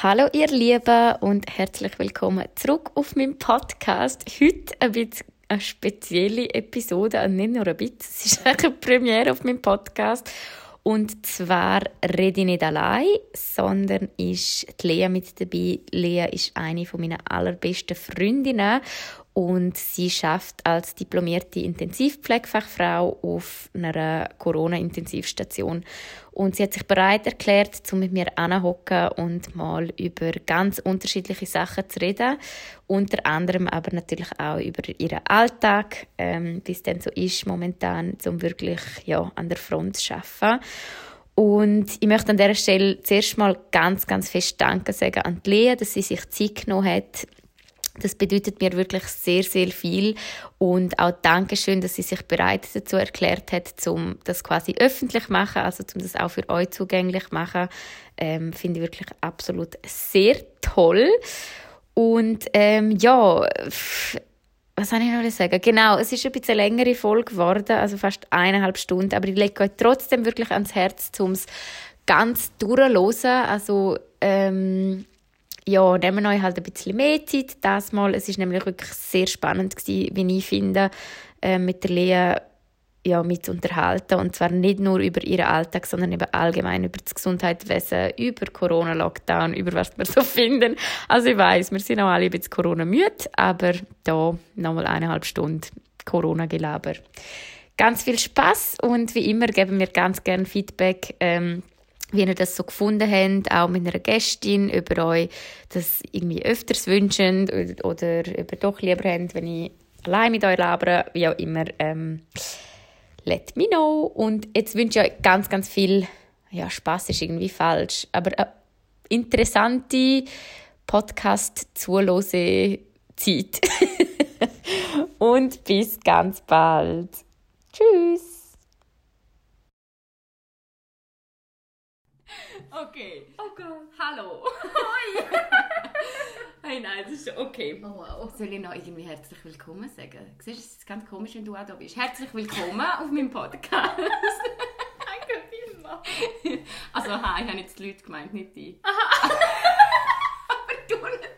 Hallo ihr Lieben und herzlich willkommen zurück auf meinem Podcast. Heute ein bisschen eine spezielle Episode, nicht nur ein bisschen, es ist eine Premiere auf meinem Podcast. Und zwar rede ich nicht allein, sondern ist die Lea mit dabei. Lea ist eine meiner allerbesten Freundinnen und sie schafft als diplomierte Intensivpflegefachfrau auf einer Corona-Intensivstation. Und sie hat sich bereit erklärt, um mit mir anzuhocken und mal über ganz unterschiedliche Sachen zu reden. Unter anderem aber natürlich auch über ihren Alltag, ähm, wie es denn so ist momentan, um wirklich ja, an der Front zu arbeiten. Und ich möchte an dieser Stelle zuerst mal ganz, ganz fest Danke sagen an die Lea, dass sie sich Zeit genommen hat, das bedeutet mir wirklich sehr, sehr viel. Und auch Dankeschön, dass sie sich bereit dazu erklärt hat, um das quasi öffentlich zu machen, also um das auch für euch zugänglich zu machen. Ähm, Finde ich wirklich absolut sehr toll. Und ähm, ja, was soll ich noch sagen? Genau, es ist ein bisschen längere Folge geworden, also fast eineinhalb Stunden, aber ich lege euch trotzdem wirklich ans Herz, um es ganz durchzuhören. Also, ähm, ja, nehmen euch halt ein bisschen mehr Zeit. Das mal, es ist nämlich wirklich sehr spannend gewesen, wie ich finde, äh, mit der Lea ja, mit zu unterhalten. Und zwar nicht nur über ihren Alltag, sondern eben allgemein über das Gesundheitswesen, über Corona-Lockdown, über was wir so finden. Also ich weiß, wir sind auch alle ein bisschen Corona-müde, aber da nochmal eineinhalb Stunden Corona-Gelaber. Ganz viel Spaß und wie immer geben wir ganz gerne Feedback. Ähm, wie ihr das so gefunden habt, auch mit einer Gästin, ihr euch das irgendwie öfters wünscht oder, ihr doch lieber habt, wenn ich allein mit euch labere, wie auch immer. Ähm, let me know. Und jetzt wünsche ich euch ganz, ganz viel, ja, Spaß ist irgendwie falsch, aber eine interessante Podcast-Zulose-Zeit. Und bis ganz bald. Tschüss. Okay. Oh Gott. Hallo. Hoi. hey, nein, das ist okay. Oh wow. Soll ich noch irgendwie herzlich willkommen sagen? Siehst du, es ist ganz komisch, wenn du auch da bist. Herzlich willkommen auf meinem Podcast. Danke vielmals. Also, hi, ich habe jetzt die Leute gemeint, nicht die. Aha. Aber du redest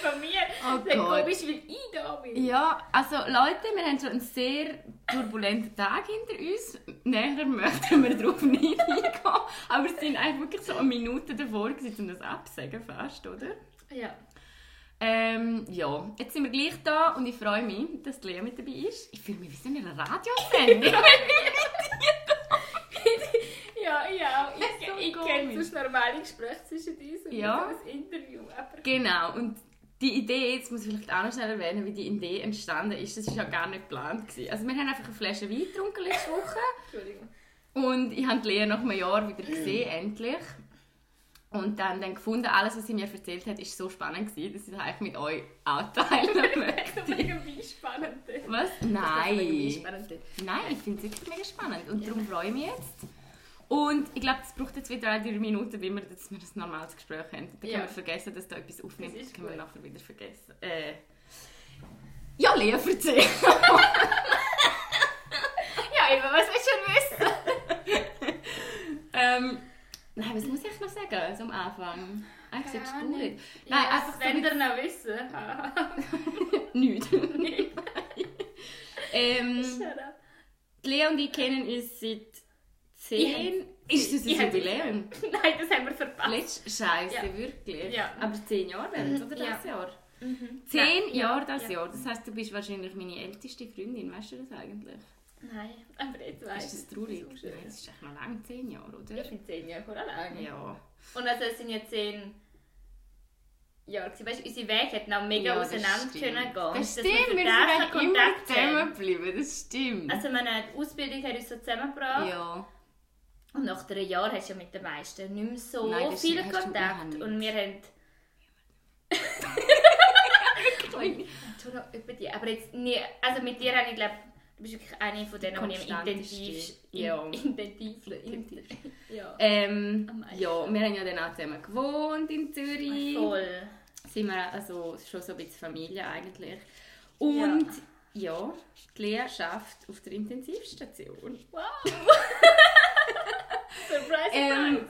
von mir. Oh Sehr Gott. komisch, weil ich da bin. Ja, also Leute, wir haben schon einen sehr turbulenten Tag hinter uns. Näher möchten wir darauf nicht eingehen. Aber es sind eigentlich wirklich so eine Minute davor, um das abzusagen fast, oder? Ja. Ähm, ja, jetzt sind wir gleich da und ich freue mich, dass die Lea mit dabei ist. Ich fühle mich wie so in einer Radiosendung. Ja, ja. Das ist Ich, so ich kenne sonst normale Gespräche zwischen uns und Ja. ein Interview. Aber genau, und die Idee, jetzt muss ich vielleicht auch noch schnell erwähnen, wie die Idee entstanden ist, das war ja gar nicht geplant. Gewesen. Also wir haben einfach eine Flasche Wein getrunken letzte Woche Entschuldigung. und ich habe die Lea nach einem Jahr wieder gesehen, endlich. Und dann, dann gefunden, alles, was sie mir erzählt hat, ist so spannend gewesen, dass ich das eigentlich mit euch auch teilen möchte. Mega spannend. Was? Mega Nein. spannend. Nein, ich finde es wirklich mega spannend und darum freue ich mich jetzt. Und ich glaube, es braucht jetzt wieder drei Minuten, wie wir, dass wir ein normales Gespräch haben. Dann Ja. können wir vergessen, dass da etwas aufnimmt. Das ist können wir gut. nachher wieder vergessen. Äh, ja, Lea, erzähl. Ja, Eva, was willst du schon wissen? ähm, nein, was muss ich noch sagen, so am Anfang? Eigentlich sagst du Ahnung. nicht. Ja, Nein, einfach so wenn ihr noch wissen. Ähm, Shut up. die Lea und ich kennen uns seit zehn... Ist das ein Ich Jubiläum? Nein, das haben wir verpasst. Letzte Scheiße, Ja. wirklich. Ja. Aber zehn Jahre wären es, oder Ja. das Jahr? Mhm. Zehn Nein, ja, Jahre das ja. Jahr. Das heisst, du bist wahrscheinlich meine älteste Freundin. Weißt du das eigentlich? Nein, aber jetzt weiss ist das ich. traurig? Das ist. Nein, das ist echt noch lange, zehn Jahre, oder? Ich finde zehn Jahre lange. Ja. Und also es sind jetzt zehn Jahre. Weißt du, unsere Wege hätten auch mega Ja, das auseinander stimmt. können gehen. Das dass stimmt, wir sind keinen immer Kontakt haben. zusammengeblieben, das stimmt. Also meine die Ausbildung hat uns so zusammengebracht. ja. Und nach drei Jahren hast du ja mit den meisten nicht mehr so Nein, viel Kontakt. Und wir haben... Die. Aber jetzt nie, also mit dir habe ich glaube, du bist wirklich eine von denen, die ich am Konstanteste. intensiv, Ja. intensiv, intensiv, ja. Ähm, ja, wir haben ja dann auch zusammen gewohnt in Zürich. Voll. Sind wir also schon so ein bisschen Familie eigentlich. Und ja, die Lea arbeitet auf der Intensivstation. Wow! surprise, Ähm,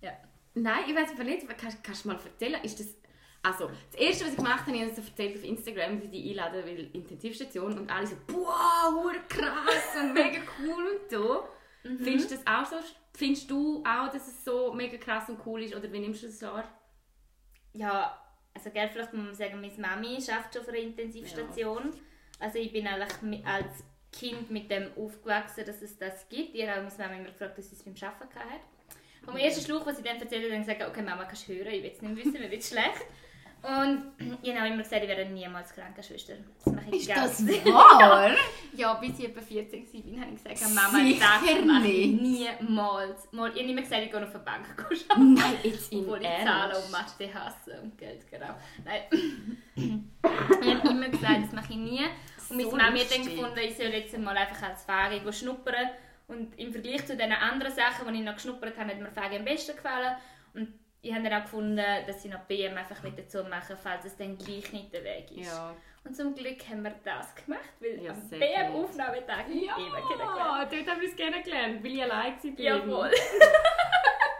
ja. Nein, ich weiß aber nicht. Kannst, kannst du mal erzählen? Ist das... Also, das erste, was ich gemacht habe, ich habe es erzählt auf Instagram, wie die einladen will, Intensivstation. Und alle so, wow, krass und mega cool und so. Findest du das auch so? Findest du auch, dass es so mega krass und cool ist? Oder wie nimmst du das wahr? Ja, also gell, vielleicht muss man sagen, meine Mami arbeitet schon auf einer Intensivstation. Also ich bin eigentlich als Kind mit dem aufgewachsen, dass es das gibt. Ich habe meine Mama immer gefragt, dass sie es beim Arbeiten hatte. Vom ersten Schluch, was sie dann erzählt habe ich gesagt, okay Mama, kannst du hören, ich will es nicht wissen, mir wird schlecht. Und ich habe immer gesagt, ich werde niemals Krankenschwester. Das mache ich ganz wahr? Ja, bis ich etwa 14 war, habe ich gesagt, Mama, das mache ich nicht. niemals. Mal, ich habe immer gesagt, ich gehe auf eine Bank arbeiten. Nein, jetzt im Obwohl ich Zahlen Ernst. und Mathe hasse und Geld, genau. Nein. ich habe immer gesagt, das mache ich nie. Und meine So Mami hat dann gefunden, ich soll jetzt mal einfach als gehen schnuppern. Und im Vergleich zu den anderen Sachen, die ich noch geschnuppert habe, hat mir Fage am besten gefallen. Und ich habe dann auch gefunden, dass ich noch BM einfach mit dazu mache, falls es dann gleich nicht der Weg ist. Ja. Und zum Glück haben wir das gemacht, weil Ja, am BM-Aufnahmetag ja. Ja, immer kennengelernt. dort haben wir es kennengelernt, weil ich allein war. Jawohl.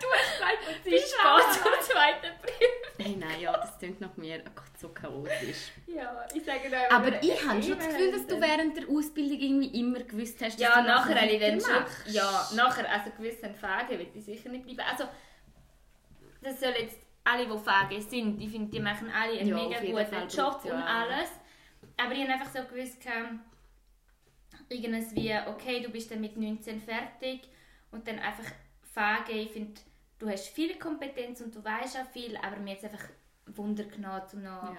Du hast gesagt, Viel Spaß zum zweiten Brief. Hey, nein, ja, das klingt nach mir. Oh Gott, so chaotisch. Ja, ich sage da Aber ich habe schon das Gefühl, dass du während der Ausbildung irgendwie immer gewusst hast, dass Ja, du nachher habe ich dann schon. Ja, nachher, also gewisse Fragen will ich sicher nicht bleiben. Also, das soll jetzt alle, die Fragen sind, ich finde, die machen alle einen Ja, mega guten Fall Job braucht's ja und alles. Aber ich habe einfach so gewusst, irgendwas wie, okay, du bist dann mit 19 fertig und dann einfach Fragen, ich finde, du hast viel Kompetenz und du weißt auch viel, aber mir jetzt einfach Wunder genommen, um noch Ja.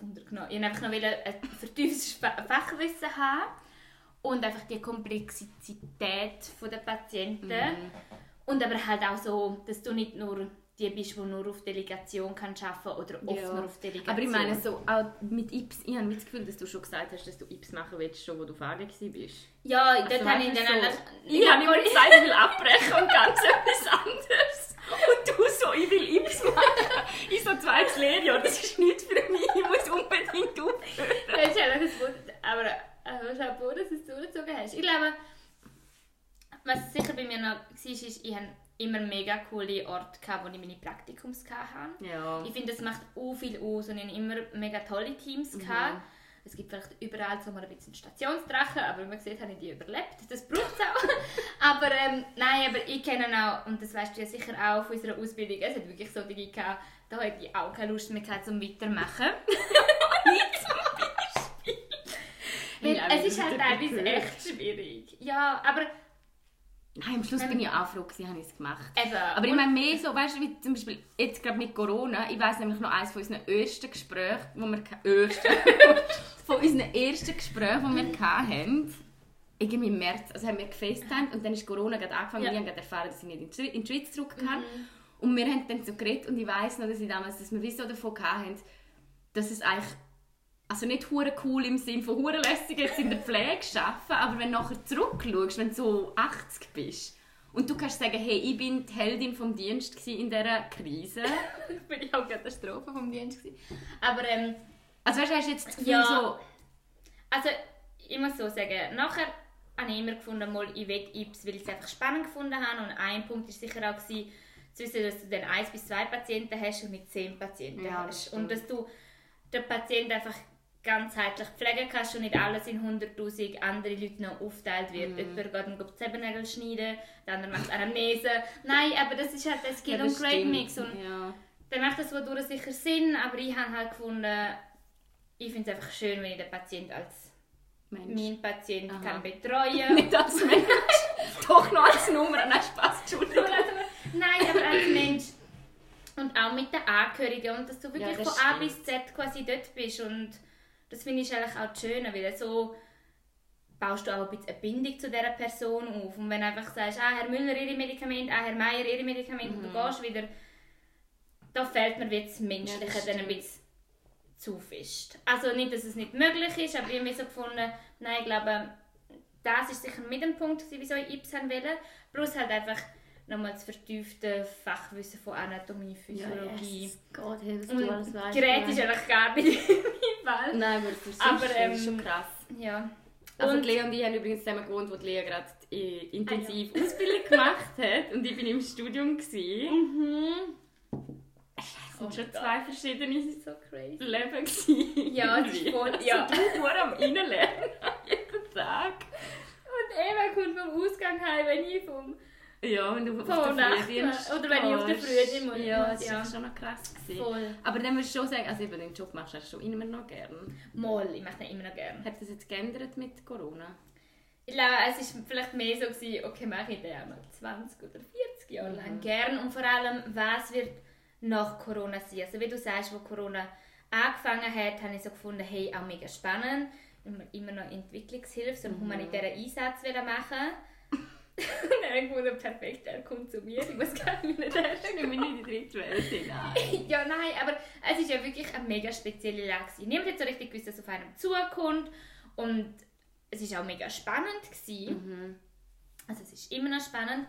Wunder genommen. Ich wollte einfach noch ein vertieftes Fa- Fachwissen haben und einfach die Komplexität der Patienten. Mhm. Und aber halt auch so, dass du nicht nur die bist, die nur auf Delegation kann arbeiten oder oft Ja. nur auf Delegation. Aber ich meine, so, auch mit Ips, ich habe nicht das Gefühl, dass du schon gesagt hast, dass du Ips machen willst, schon wo du Frage bist. ja, dort Also, habe ich dann so, eigentlich... Ich habe immer gesagt, ich will abbrechen und ganz etwas anderes. Und du so, ich will Ips machen. Ich so, zweites Lehrjahr, das ist nichts für mich, ich muss unbedingt aufhören. Das ist eigentlich ein Wunder. Aber äh, Chapeau, dass du es durchgezogen hast. Ich glaube, was sicher bei mir noch war, ist, ich hatte immer mega coole Orte, gehabt, wo ich meine Praktikums hatte. Ja. Ich finde, das macht auch viel aus und ich hatte immer mega tolle Teams. Mhm. Gehabt. Es gibt vielleicht überall so mal ein bisschen Stationsdrachen, aber wie man sieht, habe ich die überlebt. Das braucht es auch. aber ähm, nein, aber ich kenne auch, und das weißt du ja sicher auch von unserer Ausbildung, es hat wirklich so Dinge gehabt, da hätte ich auch keine Lust mehr gehabt, zum weitermachen. Weil Ja, es wie ist halt teilweise echt schwierig. Ja, aber Nein, am Schluss bin ich auch froh, gewesen, habe ich es gemacht. eben. Aber ich meine mehr so, weißt du, wie zum Beispiel jetzt gerade mit Corona, ich weiß nämlich noch eines von unseren ersten Gesprächen, wo wir ersten, von unseren ersten Gesprächen, die wir hatten, irgendwie im März, also haben wir gefacetimed und dann ist Corona gerade angefangen Ja. und ich habe gerade erfahren, dass ich nicht in die Schweiz- zurück kann. Und wir haben dann so geredet und ich weiß noch, dass ich damals, dass wir wie so davon hatten, dass es eigentlich also nicht hure cool im Sinn von hure lässig jetzt in der Pflege arbeiten, aber wenn du nachher zurückschaust, wenn du so 80 bist und du kannst sagen, hey, ich bin die Heldin vom Dienst in dieser Krise. bin ich auch Katastrophe vom Dienst gewesen. Aber ähm, Also weißt du, hast jetzt Ja. so, Also, ich muss so sagen, nachher habe ich immer gefunden, mal, ich will Ips, weil ich es einfach spannend gefunden habe. Und ein Punkt war sicher auch, gewesen, zu wissen, dass du dann eins bis zwei Patienten hast und nicht zehn Patienten Ja, hast. Und dass du den Patienten einfach ganzheitlich pflegen kannst und nicht alles in 100'000 andere Leute noch aufteilt wird. Mhm. Jemand geht und Zebennägel schneiden, der andere macht Anamnese. Nein, aber das ist halt der Skill- ja, und. Grade-Mix. Und ja. dann macht das wodurch sicher Sinn, aber ich habe halt gefunden, ich finde es einfach schön, wenn ich den Patienten als Mensch. meinen Patienten Aha. kann betreuen Nicht als Mensch, doch noch als Nummer, nein, Spaß, Entschuldigung. Nein, aber als Mensch. Und auch mit den Angehörigen und dass du wirklich Ja, das von A stimmt. bis Z quasi dort bist und das finde ich eigentlich auch das Schöne, weil so baust du auch ein bisschen eine Bindung zu dieser Person auf und wenn du einfach sagst, ah, Herr Müller ihre Medikamente, ah, Herr Meier ihre Medikamente und du gehst wieder, da fehlt mir das Menschliche Mhm. Ja, das dann ein bisschen zu fest. Also nicht, dass es nicht möglich ist, aber ich habe so gefunden, nein, ich glaube, das ist sicher mit dem Punkt, wieso ich Ips haben wollte. Plus halt einfach nochmal das vertiefte Fachwissen von Anatomie, Physiologie. Gott, hey, was Und alles weißt. Gerät ist eigentlich gar nicht mein Fall. Nein, aber für Aber, aber, ähm, ist schon krass. Ja. Also Und- die Lea und ich haben übrigens zusammen gewohnt, wo die Lea gerade äh, intensiv Ausbildung gemacht hat und ich bin im Studium gewesen. Mhm. Es sind Oh schon zwei verschiedene So crazy. Leben gewesen. Ja, es ist voll- Also ja. du nur am Reinlernen, jeden Tag. Und Eva kommt vom Ausgang heim, wenn ich vom... Ja, wenn du auf den Nacht- Frühdienst oder wenn ich auf den gehst. Frühdienst muss- Ja, das ja. war schon noch krass. Gewesen. Voll. Aber dann musst du schon sagen, also eben den Job machst du schon immer noch gerne. Mal, ich mache ihn immer noch gerne. Hat das jetzt geändert mit Corona? Ich glaube, es war vielleicht mehr so, gewesen, okay, mache ich den noch 20 oder 40 Jahre lang gern. Und vor allem, was wird nach Corona sein? Also wie du sagst, wo Corona angefangen hat, habe ich so gefunden, hey, auch mega spannend. Immer, immer noch Entwicklungshilfe, so einen humanitären Einsatz machen. Und dann habe ich gefunden, perfekt, er kommt zu mir, ich muss gar nicht erst Ich nicht in die dritte Welt hinein. ja, nein, aber es ist ja wirklich eine mega spezielle Lage. gewesen. Niemand hat so richtig gewusst, was auf einem zukommt. Und es war auch mega spannend. Gewesen. Also es ist immer noch spannend.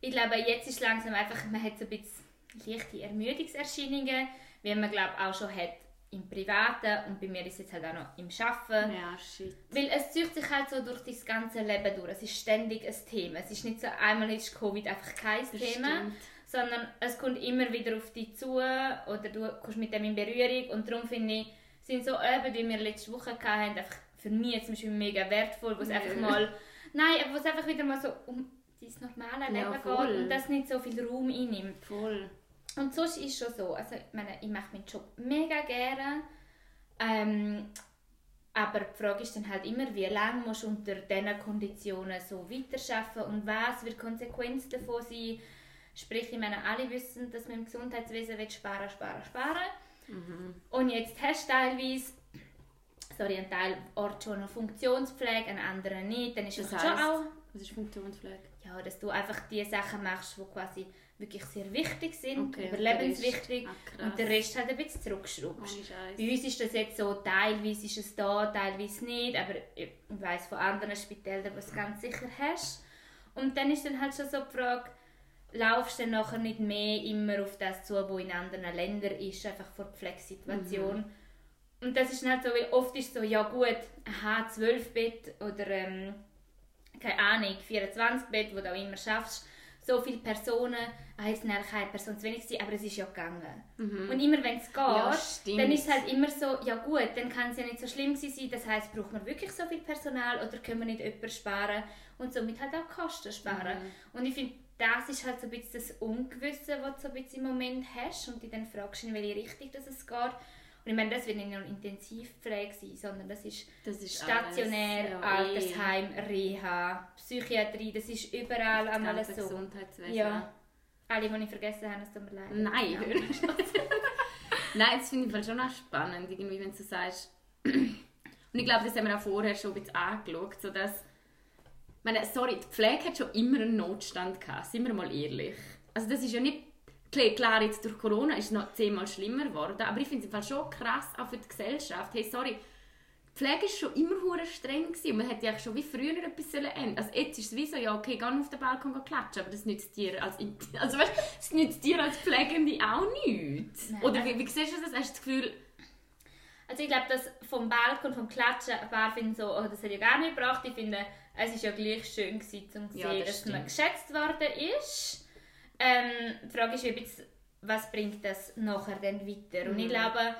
Ich glaube, jetzt ist langsam einfach, man hat so ein bisschen leichte Ermüdungserscheinungen, wie man glaube auch schon hat im Privaten und bei mir ist es jetzt halt auch noch im Arbeiten. Ja, shit. Weil es zieht sich halt so durch das ganze Leben durch. Es ist ständig ein Thema. Es ist nicht so, einmal ist Covid einfach kein Das Thema stimmt. sondern es kommt immer wieder auf dich zu oder du kommst mit dem in Berührung und darum finde ich, sind so Abende, wie wir letzte Woche hatten, einfach für mich zum Beispiel mega wertvoll, wo es einfach mal, nein, aber wo es einfach wieder mal so um dein normale Ja, Leben voll. geht und das nicht so viel Raum einnimmt. Voll. Und sonst ist es schon so, also ich meine, ich mache meinen Job mega gerne, ähm, aber die Frage ist dann halt immer, wie lange musst du unter diesen Konditionen so weiterarbeiten und was wird die Konsequenz davon sein. Sprich, ich meine, alle wissen, dass man im Gesundheitswesen will sparen, sparen, sparen. Und jetzt hast du teilweise, sorry, ein Teil Ort schon eine Funktionspflege, ein anderer nicht, dann ist Das es schon auch was ist Funktionspflege? ja, dass du einfach die Sachen machst, die quasi wirklich sehr wichtig sind, Okay, überlebenswichtig und der Rest- ah, und den Rest halt ein bisschen Scheiß. Bei uns ist das jetzt so, teilweise ist es da, teilweise nicht, aber ich weiss von anderen Spitälern, du es ganz sicher hast. Und dann ist dann halt schon so die Frage, laufst du dann nachher nicht mehr immer auf das zu, was in anderen Ländern ist, einfach vor der Pflegesituation. Und das ist dann halt so, weil oft ist es so, ja gut, aha, 12 Bett oder ähm, keine Ahnung, 24 Bett, wo du auch immer schaffst, so viele Personen, ah, jetzt sind eigentlich eine Person zu wenig gewesen, aber es ist ja gegangen. Und immer wenn es geht, Ja, dann ist es halt immer so, ja gut, dann kann es ja nicht so schlimm sein, das heisst, braucht man wirklich so viel Personal oder können wir nicht jemanden sparen und somit halt auch Kosten sparen. Und ich finde, das ist halt so ein bisschen das Ungewisse, was du so ein bisschen im Moment hast und dich dann fragst, in welche Richtung das es geht. Ich meine, das wird nicht nur Intensivpflege sein, sondern das ist, Das ist stationär, alles, ja, eh. Altersheim, Reha, Psychiatrie, das ist überall Das einmal so. Gesundheitswesen. Ja. Alle, die ich vergessen habe, es tut mir leid. Nein, Ja. Nein, das finde ich schon auch spannend, irgendwie, wenn du sagst. Und ich glaube, das haben wir auch vorher schon ein bisschen angeschaut, so dass meine, sorry, die Pflege hat schon immer einen Notstand gehabt, sind wir mal ehrlich. Also das ist ja nicht, klar, jetzt durch Corona ist es noch zehnmal schlimmer geworden, aber ich finde es im Fall schon krass, auch für die Gesellschaft. Hey, sorry, die Pflege war schon immer hure streng gewesen. und man hätte ja schon wie früher etwas sollen ändern Also jetzt ist es wie so, ja okay, geh auf den Balkon klatschen, aber das nützt dir als, also weißt, das nützt dir als Pflegende auch nichts. Nein. Oder wie, wie siehst du das? Hast du das Gefühl, Also ich glaube, dass vom Balkon, vom Klatschen, ein paar finden so, oh, das hat ja gar nicht gebracht. Ich finde, es ist ja gleich schön gewesen, um zu Ja, sehen, das dass man stimmt. geschätzt worden ist. Ähm, die Frage ist, eben, was bringt das nachher dann weiter? Und ich Mhm. glaube,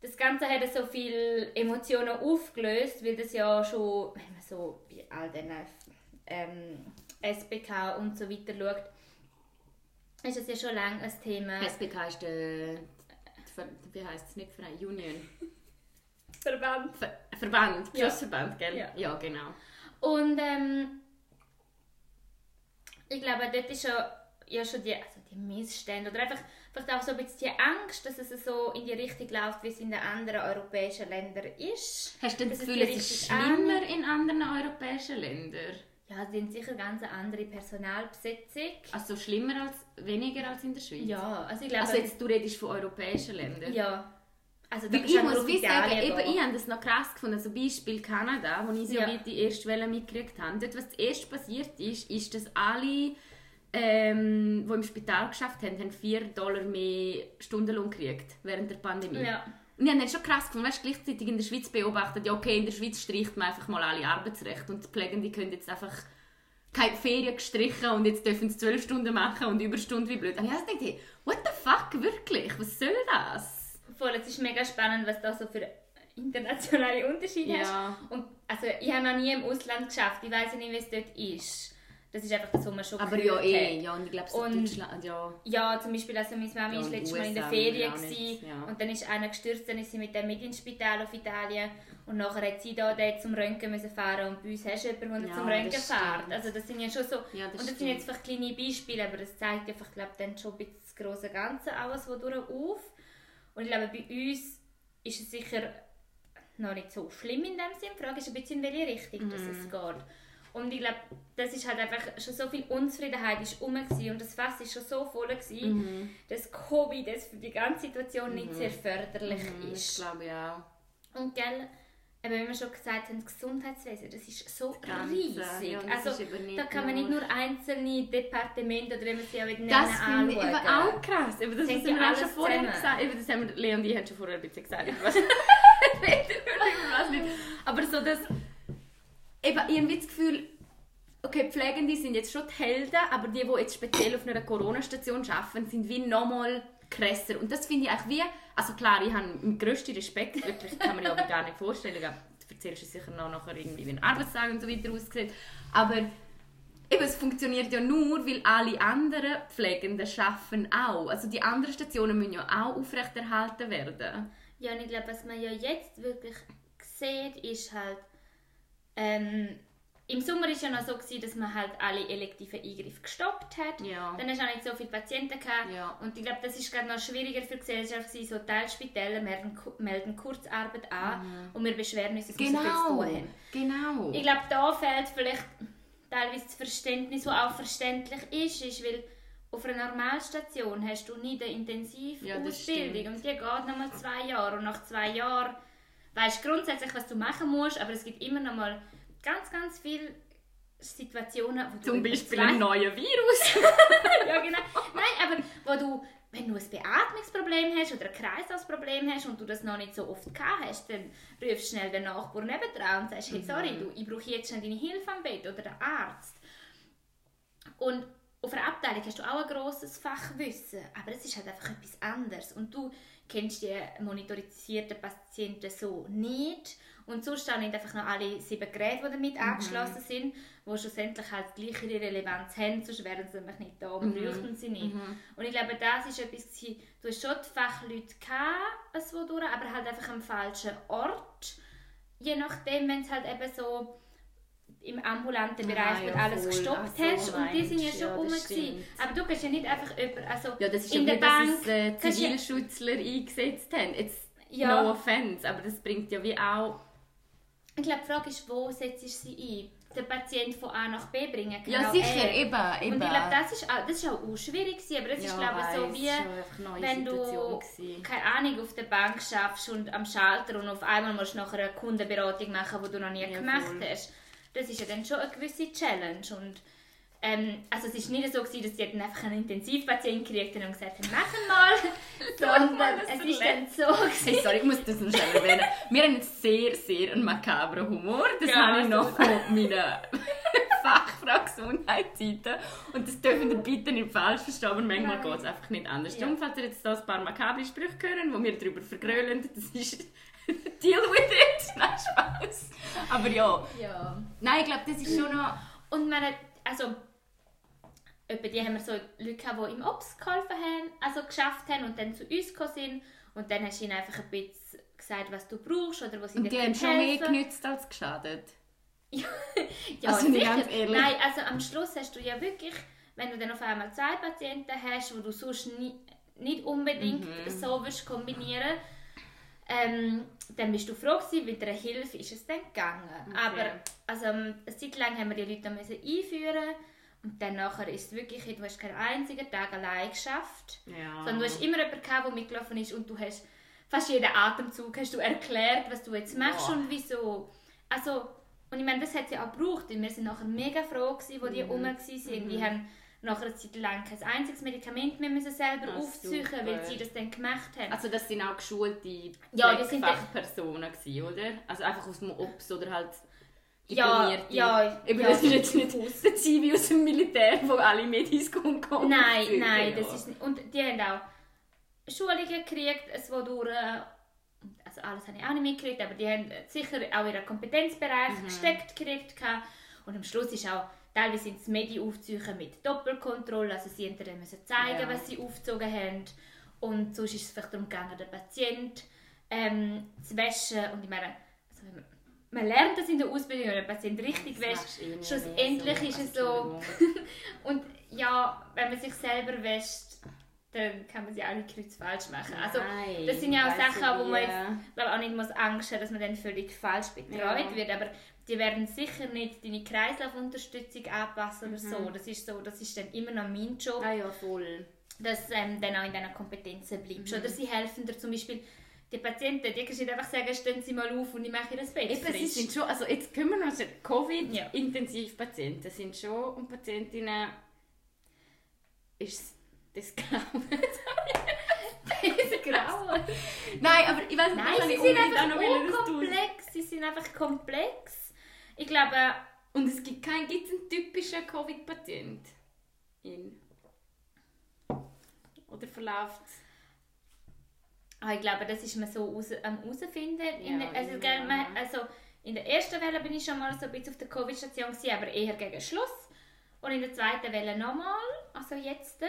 das Ganze hat so viele Emotionen aufgelöst, weil das ja schon, wenn man so bei all den ähm, SBK und so weiter schaut, ist es ja schon lange ein Thema. SBK ist der, wie heisst es nicht Verein, Union? Verband. Ver Verband, Ja. Berufsverband, gell? Ja. ja genau. Und ähm, ich glaube, dort ist schon, ja schon die, also die Missstände oder einfach vielleicht auch so ein bisschen die Angst, dass es so in die Richtung läuft, wie es in den anderen europäischen Ländern ist. Hast du das Gefühl, es ist schlimmer in anderen europäischen Ländern? Ja, sie haben sicher ganz eine andere Personalbesetzung. Also schlimmer als, weniger als in der Schweiz? Ja, also ich glaube, Also jetzt, du redest von europäischen Ländern? ja. Also Weil ich muss wie sagen, eben, ich habe das noch krass gefunden. Also Beispiel Kanada, wo ich so Ja. die erste Welle mitgekriegt habe. Dort, was zuerst passiert ist, ist, dass alle, ähm, die im Spital geschafft haben, haben 4 Dollar mehr Stundenlohn gekriegt während der Pandemie. Ja. Und ich habe dann schon krass gefunden, weißt, gleichzeitig in der Schweiz beobachtet, ja okay, in der Schweiz streicht man einfach mal alle Arbeitsrechte und die Pflegenden können jetzt einfach keine Ferien gestrichen und jetzt dürfen sie zwölf Stunden machen und Überstunden wie blöd. Und ich habe gedacht, hey, what the fuck, wirklich, was soll das? Voll, es ist mega spannend, was da so für internationale Unterschiede Ja. hast. Und also, ich habe noch nie im Ausland geschafft, ich weiß nicht, wie es dort ist. Das ist einfach das, was man schon Aber ja, eh, ja, und ich glaube, so Und- Deutschland, ja. Ja, zum Beispiel, also meine Mami Ja, war letztes Mal in der Ferien gewesen, ja. und dann ist einer gestürzt, dann ist sie mit dem mit ins Spital auf Italien und nachher hat sie da dort zum Röntgen müssen fahren und bei uns hast du jemanden, der Ja, zum Röntgen fährt. Also das sind ja schon so, Ja, das und das sind stimmt. jetzt vielleicht kleine Beispiele, aber das zeigt einfach, glaube dann schon ein bisschen das große Ganze alles, wo durch auf. Und ich glaube, bei uns ist es sicher noch nicht so schlimm in dem Sinn. Die Frage ist ein bisschen, in welche Richtung dass Mhm. es geht. Und ich glaube, das ist halt einfach schon so viel Unzufriedenheit ist rum und das Fass ist schon so voll gewesen, Mhm. dass Covid das für die ganze Situation nicht sehr förderlich Mhm, Ich ist. glaube ja. Und gell, eben, wie wir schon gesagt haben, das Gesundheitswesen, das ist so Ganze, riesig. ja, das also da kann man nicht nur- einzelne Departemente oder wie man sie auch nennen, Das finde ich auch krass. Eben das, Hängt was wir auch schon vorher zusammen. gesagt haben. Das haben wir, Lea und ich haben schon vorher ein bisschen gesagt. über was- über nicht. Aber so das... Eben, ich habe das Gefühl, okay, Pflegende sind jetzt schon die Helden, aber die, die jetzt speziell auf einer Corona-Station arbeiten, sind wie nochmal krasser. Und das finde ich eigentlich wie... Also klar, ich habe den grössten Respekt, wirklich, kann man ja gar nicht vorstellen. Du erzählst uns sicher noch nachher irgendwie, wie ein Arbeitstag und so weiter aussieht. Aber Eben, es funktioniert ja nur, weil alle anderen Pflegenden schaffen auch. Also die anderen Stationen müssen ja auch aufrechterhalten werden. Ja, und ich glaube, was man ja jetzt wirklich sieht, ist halt, ähm, im Sommer war ja noch so, gewesen, dass man halt alle elektiven Eingriffe gestoppt hat. Ja. Dann hast du auch nicht so viele Patienten gehabt. Ja. Und ich glaube, das ist gerade noch schwieriger für die Gesellschaft, gewesen. so Teilspitäler melden, melden Kurzarbeit an und wir beschweren uns, dass wir so viel zu tun haben. genau. Ich glaube, da fehlt vielleicht teilweise das Verständnis, was auch verständlich ist, ist, weil auf einer Normalstation hast du nie eine Ja, Intensivausbildung stimmt. und die geht nochmal zwei Jahre und nach zwei Jahren weißt du grundsätzlich, was du machen musst, aber es gibt immer noch mal ganz, ganz viele Situationen, wo du Zum wirklich Beispiel ein neuer Virus. ja, genau. Nein, aber wo du, wenn du ein Beatmungsproblem hast oder ein Kreislaufproblem hast und du das noch nicht so oft gehabt hast, dann rufst du schnell den Nachbar nebendran und sagst, hey, sorry, du, ich brauche jetzt schnell deine Hilfe am Bett oder den Arzt. Und auf einer Abteilung hast du auch ein grosses Fachwissen, aber es ist halt einfach etwas anderes. Und du kennst die monitorisierten Patienten so nicht. Und sonst auch nicht einfach noch alle sieben Geräte, die damit angeschlossen sind, die schlussendlich halt gleich ihre Relevanz haben, sonst wären sie nämlich nicht da und bräuchten sie nicht. Und ich glaube, das ist etwas, gewesen, du hast schon die Fachleute gehabt, so durch, aber halt einfach am falschen Ort. Je nachdem, wenn es halt eben so im ambulanten Ah, Bereich ja, alles voll. gestoppt so, hast und die sind ja schon Ja, rum gewesen. Aber du kannst ja nicht einfach über, also Ja, das ist in ja der wie, dass Bank es äh, Zivilschutzler eingesetzt haben. Jetzt, Ja. no offense, aber das bringt ja wie auch... Ich glaube, die Frage ist, wo setzt du sie ein? Den Patienten von A nach B bringen? Ja, genau sicher, er. eben, eben. Und ich glaube, das ist auch, das ist auch, schwierig gewesen, aber das ist, glaube ich, so wie, es wenn du, gewesen. keine Ahnung, auf der Bank schaffst und am Schalter und auf einmal musst du nachher eine Kundenberatung machen, die du noch nie Ja, gemacht voll. hast. Das ist ja dann schon eine gewisse Challenge und ähm, also es ist nicht so gewesen, dass die dann einfach einen Intensivpatienten gekriegt haben und gesagt haben, machen mal, sondern es ist dann so gewesen. Hey, sorry, ich muss das noch schnell erwähnen. Wir haben jetzt sehr, sehr einen makabren Humor. Das Ja, habe ich noch von meiner Fachfrau Gesundheitsseite. Und das dürfen ihr bitte nicht falsch verstehen, aber manchmal geht es einfach nicht anders. Ja. Darum, falls ihr jetzt da ein paar makabre Sprüche hören, wo wir darüber vergrölen, das ist... Deal with it! Nein, Spaß. Aber ja. Ja. Nein, ich glaube, das ist schon noch... Und man hat, also, etwa die haben wir so Leute gehabt, die im Ops geholfen haben, also geschafft haben und dann zu uns gekommen sind. Und dann hast du ihnen einfach ein bisschen gesagt, was du brauchst oder was sie Und dir die haben schon mehr helfen. genützt als geschadet. Ja, Also sicher. ganz ehrlich. Nein, also am Schluss hast du ja wirklich, wenn du dann auf einmal zwei Patienten hast, wo du sonst nie, nicht unbedingt Mhm. so willst kombinieren ähm, dann bist du froh gewesen, mit einer Hilfe ist es dann gegangen. Okay. Aber also, eine Zeit lang haben wir die Leute dann müssen einführen und dann nachher ist es wirklich, du hast keinen einzigen Tag allein geschafft. Ja. Sondern du hast immer jemanden gehabt, der mitgelaufen ist und du hast fast jeden Atemzug hast du erklärt, was du jetzt machst Boah. und wieso. Also, und ich meine, das hat sie auch gebraucht, weil wir sind nachher mega froh gewesen, wo die Mhm. rum waren. Die haben nach einer Zeit lang kein einziges Medikament mehr müssen selber Ah, super. weil sie das dann gemacht haben. Also das sind auch geschulte Ja, Fachpersonen gewesen, oder? Also einfach aus dem Ops oder halt Ja, diplomierte. ja, Eben, ja, das ist jetzt nicht der Zivi aus dem Militär, wo alle Medis kommen. Nein, aufzügen, nein, ja. das ist nicht. Und die haben auch Schulungen gekriegt, es wodurch, äh, also alles habe ich auch nicht mitgekriegt, aber die haben sicher auch ihren Kompetenzbereich Mhm. gesteckt gekriegt. Und am Schluss ist auch, teilweise sind es Medi-Aufzüge mit Doppelkontrolle, also sie hinterher müssen zeigen, Ja. was sie aufgezogen haben. Und sonst ist es vielleicht darum gegangen, den Patient ähm, zu waschen. Und ich meine, also wenn man, man lernt das in der Ausbildung, wenn der Patient richtig wäscht. eh Schlussendlich ist es so, Entschuldigung. und ja, wenn man sich selber wäscht, dann kann man sie auch nicht kreuz falsch machen. Also, Nein, das sind ja auch Sachen, wo man jetzt glaub, auch nicht muss Angst haben, dass man dann völlig falsch betreut Ja. wird. Aber die werden sicher nicht deine Kreislaufunterstützung anpassen oder Mhm. so. Das ist so, das ist dann immer noch mein Job, Ah ja, voll. dass ähm, dann auch in diesen Kompetenzen bleibst. Mhm. Oder sie helfen dir zum Beispiel, die Patienten, die kannst du nicht einfach sagen, stehen sie mal auf und ich mache ihr das Bett Eben, sie sind schon, also jetzt kümmern wir uns Ja. Covid-Intensivpatienten sind schon und Patientinnen ist das Grauen. Diese Grauen. Nein, aber ich weiß nicht, Nein, sie sind einfach das komplex. Sie sind einfach komplex. Ich glaube, Und es gibt keinen, gibt es einen typischen Covid-Patient? Oder verläuft ah, ich glaube, das ist man so raus, am herausfinden. In Ja, der- also, ja. man- also, in der ersten Welle bin ich schon mal so ein bisschen auf der Covid-Station, aber eher gegen Schluss. Und in der zweiten Welle nochmal, also jetzt.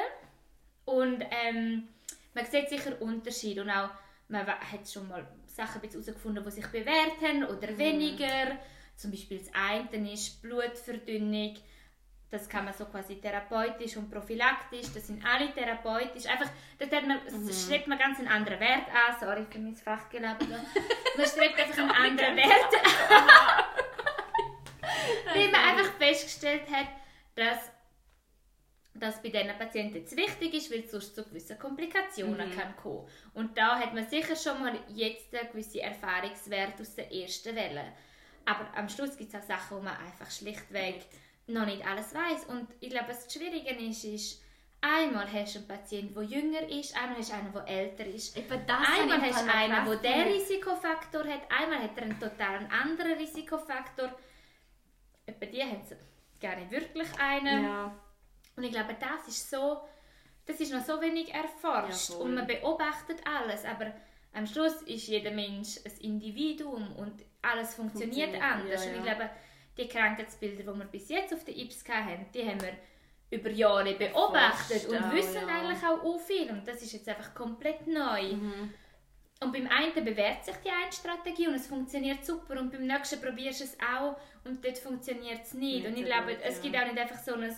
Und ähm, man sieht sicher Unterschied und auch, man hat schon mal Sachen herausgefunden, die sich bewährt haben oder weniger. Zum Beispiel das eine ist Blutverdünnung. Das kann man so quasi therapeutisch und prophylaktisch. Das sind alle therapeutisch. Einfach, hat man, strebt man ganz einen anderen Wert an. Sorry für mein Fachgelaber. da. Man strebt einfach einen anderen Wert an. Weil man einfach festgestellt hat, dass das bei diesen Patienten zu wichtig ist, weil es sonst zu gewissen Komplikationen kann kommen. Und da hat man sicher schon mal jetzt einen gewissen Erfahrungswert aus der ersten Welle. Aber am Schluss gibt es auch Sachen, wo man einfach schlichtweg noch nicht alles weiß. Und ich glaube, das Schwierige ist, ist, einmal hast du einen Patienten, der jünger ist, einmal hast du einen, der älter ist. Das Einmal hast du einen, der diesen. Risikofaktor hat, einmal hat er einen total anderen Risikofaktor. Bei die haben sie gar nicht wirklich einen. Ja. Und ich glaube, das ist so, das ist noch so wenig erforscht Ja, und man beobachtet alles, aber am Schluss ist jeder Mensch ein Individuum und alles funktioniert, Funktioniert, anders. ja, Und ich glaube, die Krankheitsbilder, die wir bis jetzt auf der IPS haben, die haben wir über Jahre beobachtet Erforscht und wissen ja. eigentlich auch auch viel. Und das ist jetzt einfach komplett neu. Mhm. Und beim einen bewährt sich die eine Strategie und es funktioniert super und beim nächsten probierst du es auch und dort funktioniert es nicht. Nicht und ich glaube, gut, es ja. gibt auch nicht einfach so ein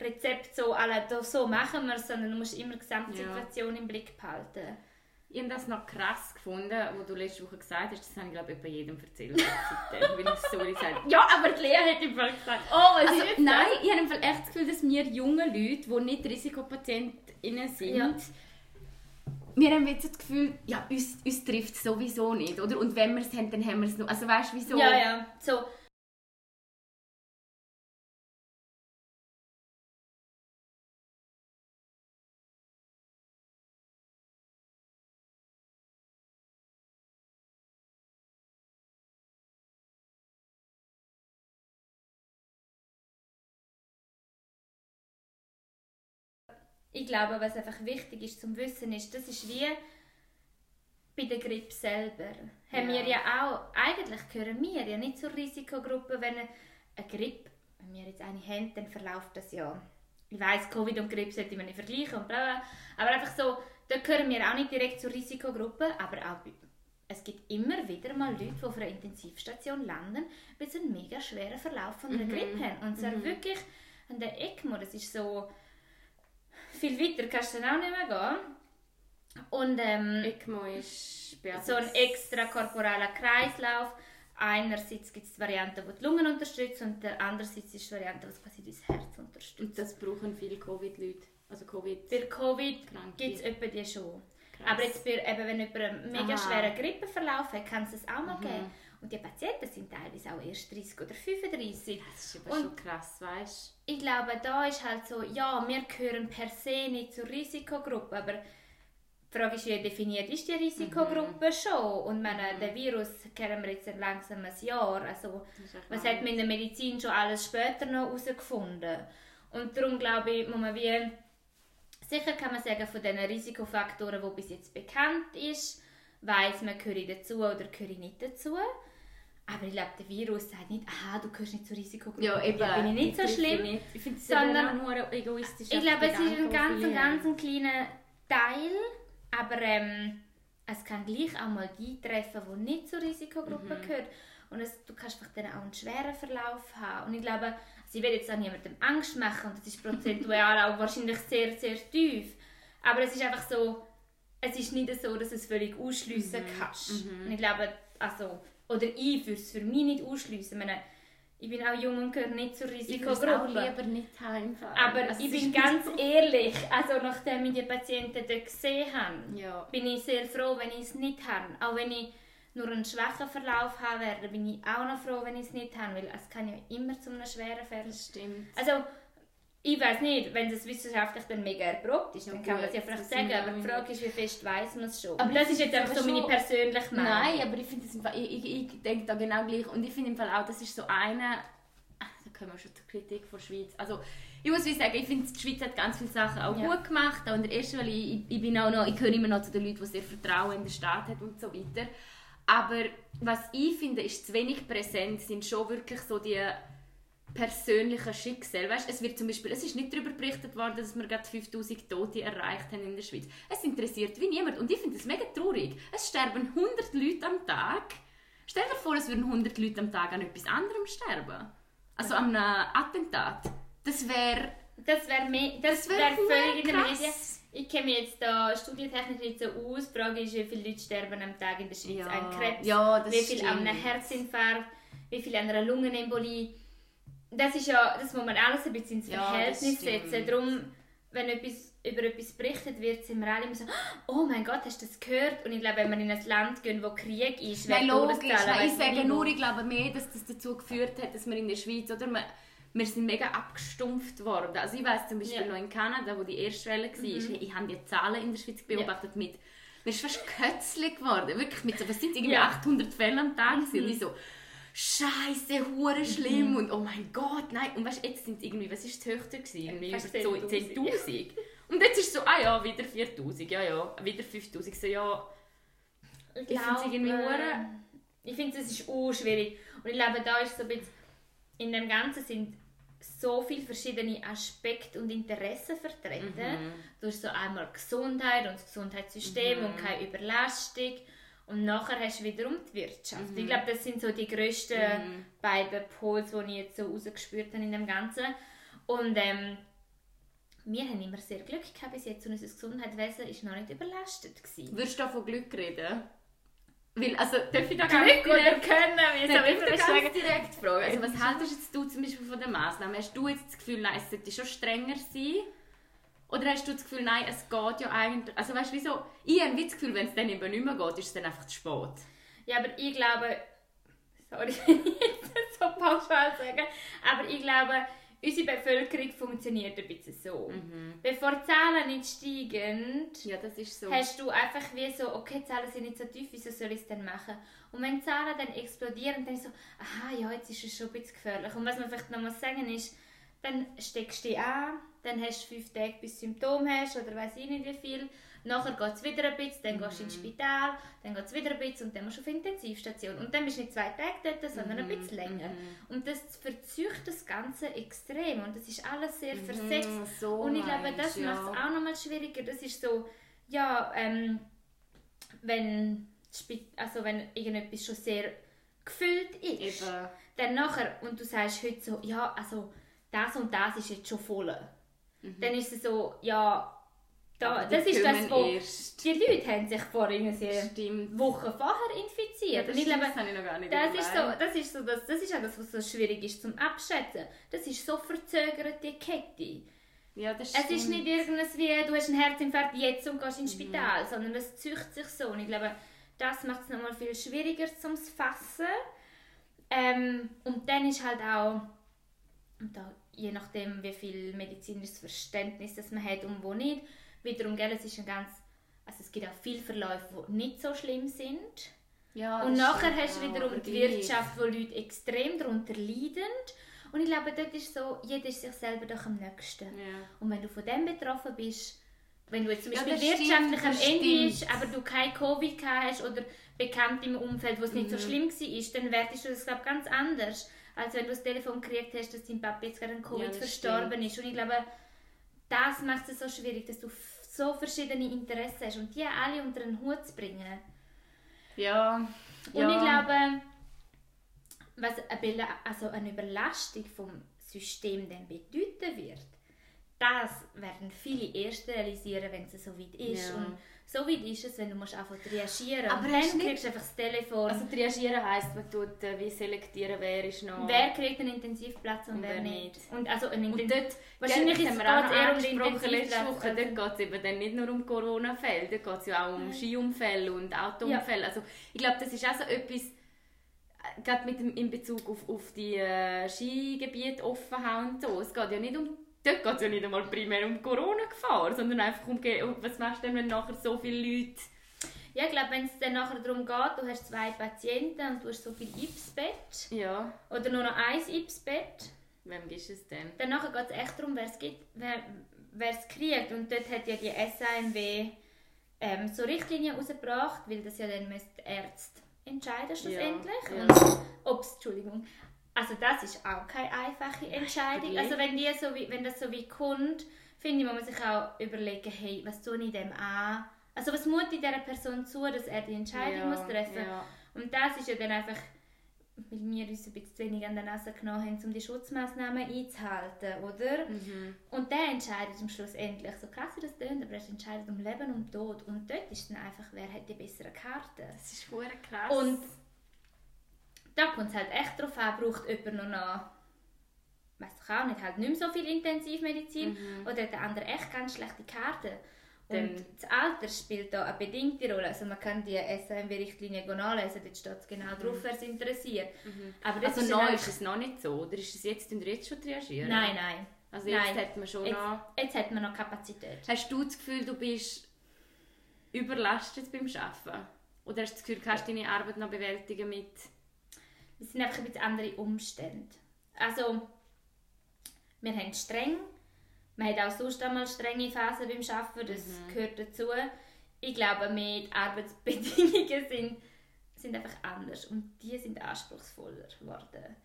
Rezept, so, so machen wir es, sondern du musst immer die Gesamtsituation im Blick behalten. Ich habe das noch krass gefunden, was du letzte Woche gesagt hast. Das habe ich, glaube ich, bei jedem erzählt. seitdem, weil ich so gesagt habe. Ja, aber die Lea hat im Fall gesagt, oh, was Also, nein, ich habe im Fall echt das Gefühl, dass wir junge Leute, die nicht Risikopatientinnen sind, Ja. wir haben jetzt das Gefühl, ja, uns, uns trifft es sowieso nicht, oder? Und wenn wir es haben, dann haben wir es noch. Also weißt du, wieso? Ja, ja, so. Ich glaube, was einfach wichtig ist zum Wissen ist, das ist wie bei der Grippe selber. Haben Ja. wir ja auch, eigentlich gehören wir ja nicht zur Risikogruppe, wenn eine, Grippe, wenn wir jetzt eine haben, dann verläuft das ja. Ich weiss, Covid und Grippe sollte man nicht vergleichen und bla bla. Aber einfach so, da gehören wir auch nicht direkt zur Risikogruppe, aber auch bei, es gibt immer wieder mal Leute, die auf einer Intensivstation landen, weil sie einen mega schweren Verlauf von einer Mhm. Grippe haben. Und zwar wirklich an der ECMO, das ist so, viel weiter kannst du dann auch nicht mehr gehen. Und ähm, ECMO ist so ein extrakorporaler Kreislauf. Einerseits gibt es die Variante, die die Lungen unterstützt und der andererseits ist die Variante, die quasi das Herz unterstützt. Und das brauchen viele Covid-Leute. Also Covid. Bei Covid gibt es etwa die schon. Krass. Aber jetzt bei, eben, wenn jemand einen mega Aha. schweren Grippeverlauf hat, kann es das auch mal Mhm. geben. Und die Patienten sind teilweise auch erst 30 oder 35. Das ist aber Und- schon krass, weißt Ich glaube, da ist halt so, ja, wir gehören per se nicht zur Risikogruppe, aber die Frage ist, wie definiert ist die Risikogruppe Mhm. schon? Und meine, den Virus kennen wir jetzt langsam ein Jahr. Also, was hat man in der Medizin schon alles später noch herausgefunden? Und darum glaube ich, muss man wie, sicher kann man sagen, von den Risikofaktoren, die bis jetzt bekannt ist, weiß man, gehöre ich dazu oder gehöre ich nicht dazu. Aber ich glaube, der Virus sagt nicht, aha, du gehörst nicht zur Risikogruppe, Ja, eben. bin ich nicht so schlimm. nicht. Ich finde es Sondern- nur egoistisch. Ich glaube, es ist ein ganz, ein ganz ein kleiner Teil, aber ähm, es kann gleich auch mal die treffen, die nicht zur Risikogruppe gehört. Und es, du kannst einfach dann auch einen schweren Verlauf haben. Und ich glaube, also ich will jetzt auch niemandem Angst machen und das ist prozentual auch wahrscheinlich sehr, sehr tief. Aber es ist einfach so, es ist nicht so, dass du es völlig ausschliessen kannst. Und ich glaube, also, oder ich würde es für mich nicht ausschliessen. Ich, meine, ich bin auch jung und gehöre nicht zur Ich Risikogruppe. würde es auch lieber nicht heimfahren. Aber Also, ich bin ganz nicht ehrlich, also nachdem ich die Patienten dort gesehen habe, so- Ja. bin ich sehr froh, wenn ich es nicht habe. Auch wenn ich nur einen schwachen Verlauf haben werde, bin ich auch noch froh, wenn ich es nicht habe, weil es kann ja immer zu einem schweren Fall. Das stimmt. Also, ich weiß nicht, wenn das wissenschaftlich dann mega erprobt ist, Ja dann kann man das ja vielleicht das sagen, aber die ja Frage ist, wie fest weiß man es schon. Aber das ist jetzt einfach es so meine persönliche Meinung. Nein, aber ich finde, ich, ich, ich denke da genau gleich. Und ich finde im Fall auch, das ist so eine. Ah, Da kommen wir schon zur Kritik von der Schweiz. Also, ich muss wie sagen, ich finde, die Schweiz hat ganz viele Sachen auch Ja. gut gemacht. Auch in der ersten Welle, ich, ich bin auch noch, ich gehöre immer noch zu den Leuten, die sehr Vertrauen in den Staat haben und so weiter. Aber was ich finde, ist zu wenig präsent, sind schon wirklich so die persönlichen Schicksale. Weißt, es wird zum Beispiel, es ist nicht darüber berichtet worden, dass wir gerade 5000 Tote erreicht haben in der Schweiz. Es interessiert wie niemand und ich finde es mega traurig. Es sterben 100 Leute am Tag. Stell dir vor, es würden 100 Leute am Tag an etwas anderem sterben. Also an einem Attentat. Das wäre... Das wäre das Das wär wär völlig in den krass. Medien. Ich kenne mich jetzt da studientechnisch nicht so aus. Die Frage ist, wie viele Leute sterben am Tag in der Schweiz Ja. an Krebs, Ja, wie viele an einem. Herzinfarkt, wie viele an einer Lungenembolie. Das ist ja, das muss man alles ein bisschen ins Ja, Verhältnis setzen. Darum, wenn etwas, über etwas berichtet wird, sind wir alle immer so, oh mein Gott, hast du das gehört? Und ich glaube, wenn wir in ein Land gehen, wo Krieg ist, Nein, logisch. Nein, ich sage nur, ich glaube mehr, dass das dazu geführt hat, dass wir in der Schweiz, oder wir, wir sind mega abgestumpft worden. Also ich weiß zum Beispiel Ja. Mhm. noch in Kanada, wo die erste Welle war, ich habe die Zahlen in der Schweiz beobachtet mit, mir ist fast kötzlich geworden, wirklich mit so, was sind irgendwie Ja. 800 Fälle am Tag gewesen. und ich so, Scheiße, hure Mhm. schlimm und oh mein Gott, nein. Und weißt, jetzt sind es irgendwie, was ist die Höchste gewesen? Irgendwie über so 10'000. 10'000. Und jetzt ist es so, ah ja, wieder 4000, ja ja, wieder 5000. So, ja, Ich Ich find's glaube, irgendwie äh, hure- Ich finde es ist auch schwierig. Und ich glaube, da ist so ein bisschen, in dem Ganzen sind so viele verschiedene Aspekte und Interessen vertreten. Mhm. Du hast so einmal Gesundheit und das Gesundheitssystem Mhm. und keine Überlastung. Und nachher hast du wiederum die Wirtschaft. Mhm. Ich glaube, das sind so die grössten beiden Pols, die ich jetzt so rausgespürt habe in dem Ganzen. Und ähm, wir haben immer sehr Glück gehabt bis jetzt und unser Gesundheitswesen ist noch nicht überlastet gewesen. Würdest du von Glück reden? Weil, also, darf ich da oder direkt, können, ich da sagen? ganz direkt fragen? Also, was jetzt du zum Beispiel von den Massnahmen? Hast du jetzt das Gefühl, nein, es sollte schon strenger sein? Oder hast du das Gefühl, nein, es geht ja eigentlich... Also weißt du, wieso? Ich habe das Gefühl, wenn es dann eben nicht mehr geht, ist es dann einfach zu spät. Ja, aber ich glaube, sorry, wenn ich das so pauschal sage, aber ich glaube, unsere Bevölkerung funktioniert ein bisschen so. Bevor die Zahlen nicht steigen, Ja, das ist so. hast du einfach wie so, okay, die Zahlen sind nicht so tief, wieso soll ich es denn machen? Und wenn die Zahlen dann explodieren, dann ist so, aha, ja, jetzt ist es schon ein bisschen gefährlich. Und was man vielleicht noch mal sagen ist, dann steckst du dich an, dann hast du fünf Tage, bis du Symptome hast oder weiß ich nicht wie viel. Nachher geht es wieder ein bisschen, dann gehst du ins Spital, dann geht es wieder ein bisschen und dann musst du auf Intensivstation. Und dann bist du nicht zwei Tage dort, sondern ein bisschen länger. Und das verzeugt das Ganze extrem und das ist alles sehr versetzt. Mhm, so Und ich glaube, das du, macht es ja. auch nochmal schwieriger. Das ist so, ja, ähm, wenn, also wenn irgendetwas schon sehr gefüllt ist, Eben. dann nachher, und du sagst heute so, ja, also das und das ist jetzt schon voll. Dann ist es so, ja, da, Mhm. Das ist das, wo erst. die Leute haben sich vor irgendwie Stimmt. Wochen vorher infiziert. und glaube, das habe ich noch gar nicht das ist, so, das, ist so, das, das ist auch das, was so schwierig ist zum Abschätzen. Das ist so verzögert, die Kette. Ja, das Es ist stimmt. nicht irgendwas wie, du hast einen Herzinfarkt jetzt und gehst ins Spital, sondern es züchtet sich so. Und ich glaube, Das macht es nochmal viel schwieriger zum Fassen. Ähm, und dann ist halt auch, da, je nachdem wie viel medizinisches Verständnis das man hat und wo nicht, wiederum, gell, es ist ein ganz, also es gibt auch viele Verläufe, die nicht so schlimm sind. Ja, Und nachher hast du wiederum die. Wirtschaft, wo Leute extrem darunter leiden. Und ich glaube, dort ist so, jeder ist sich selber doch am nächsten. Ja. Und wenn du von dem betroffen bist, wenn du jetzt zum Ja, Beispiel das wirtschaftlich stimmt, am Ende stimmt. bist, aber du kein Covid hast oder bekannt im Umfeld, wo es nicht so Mhm. schlimm war, dann wertest du das glaub, ganz anders, als wenn du das Telefon gekriegt hast, dass dein Papa jetzt gerade an Covid Ja, verstorben ist. Und ich glaube, das macht es so schwierig, dass du so verschiedene Interessen hast und die alle unter einen Hut zu bringen. Ja. Und ja. ich glaube, was eine, also eine Überlastung vom System dann bedeuten wird, das werden viele erst realisieren, wenn es so weit ist. Ja. Und so weit ist es, wenn du musst einfach reagieren Aber und dann kriegst du einfach das Telefon. Also reagieren heisst, man tut äh, wie selektieren, wer ist noch... wer kriegt einen Intensivplatz und, Und wer nicht. nicht. Und also einen Und dort, Wahrscheinlich ist- noch eher um den letzte Woche, dort geht es eben dann nicht nur um Corona-Fälle, dort geht es ja auch um Skiunfälle und Autounfälle. Also ich glaube, das ist auch so etwas, äh, gerade mit dem, in Bezug auf, auf die äh, Skigebiete offen haben und so. Es geht ja nicht um, dort geht es ja nicht einmal primär um Corona-Gefahr, sondern einfach um, was machst du denn, wenn nachher so viele Leute... ja, ich glaube, wenn es dann nachher darum geht, du hast zwei Patienten und du hast so viel IPS-Bett Ja, oder nur noch ein IPS-Bett, wem ist es denn? Dann nachher geht es echt darum, wer es gibt, wer wer es kriegt. Und dort hat ja die SAMW ähm, so Richtlinien rausgebracht, weil das ja dann müssen die Ärzte entscheiden schlussendlich. ja. Und ob's, Entschuldigung. Also das ist auch keine einfache Entscheidung. Also wenn, die so wie, wenn das so wie kommt, finde ich, muss man sich auch überlegen, hey, was tue ich dem an? Also was mut ich dieser Person zu, dass er die Entscheidung Ja, muss treffen ja. und das ist ja dann einfach, weil wir uns ein bisschen zu wenig an der Nase genommen haben, um die Schutzmaßnahmen einzuhalten, oder? Mhm. Und der entscheidet am Schluss endlich, so krass wie das tönt, aber er entscheidet um Leben und Tod. Und dort ist dann einfach, wer hat die besseren Karten. Das ist verdammt krass. Und da kommt es halt echt darauf an, braucht jemand noch, noch weiß ich auch nicht, halt nicht mehr so viel Intensivmedizin oder hat der andere echt ganz schlechte Karten. Und Dann- das Alter spielt da eine bedingte Rolle. Also man kann die SMW-Richtlinie nachlesen, dort steht es genau drauf, wer es interessiert. Aber das also ist noch dann ist es noch nicht so, oder ist es jetzt, jetzt schon reagieren? Nein, nein. Also jetzt Nein. hat man schon Jetzt, noch... jetzt hat man noch Kapazität. Hast du das Gefühl, du bist überlastet beim Arbeiten? Oder hast du das Gefühl, du kannst deine Arbeit noch bewältigen mit... Es sind einfach ein bisschen andere Umstände. Also, wir haben streng. Man hat auch sonst einmal strenge Phasen beim Arbeiten, das gehört dazu. Ich glaube, mehr die Arbeitsbedingungen sind, sind einfach anders und die sind anspruchsvoller geworden.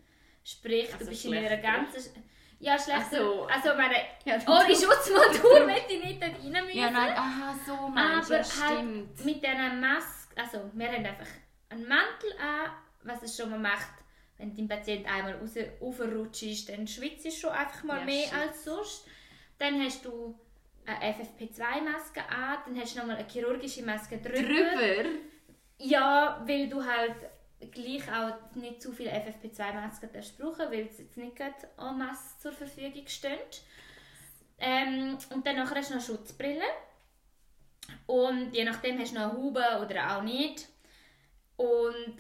Sprich, Also du bist in einer ganzen... Ja, schlechter. Ach so. Also, meine, Ja, ohne Schutzmontur möchte ich nicht dort rein müssen. Ja, nein, aha, so meinst Aber ja, halt stimmt. mit dieser Maske, also wir haben einfach einen Mantel an, was es schon mal macht, wenn dein Patient einmal raus, raufrutscht, dann schwitzt du schon einfach mal Ja, mehr shit. als sonst. Dann hast du eine FFP2-Maske an, dann hast du nochmal eine chirurgische Maske drüber. Drüber? Ja, weil du halt gleich auch nicht zu viele FFP2-Masken darfst brauchen, weil es jetzt nicht gerade en masse zur Verfügung stehen. Ähm, und dann nachher hast du noch Schutzbrille. Und je nachdem hast du noch eine Haube oder auch nicht. Und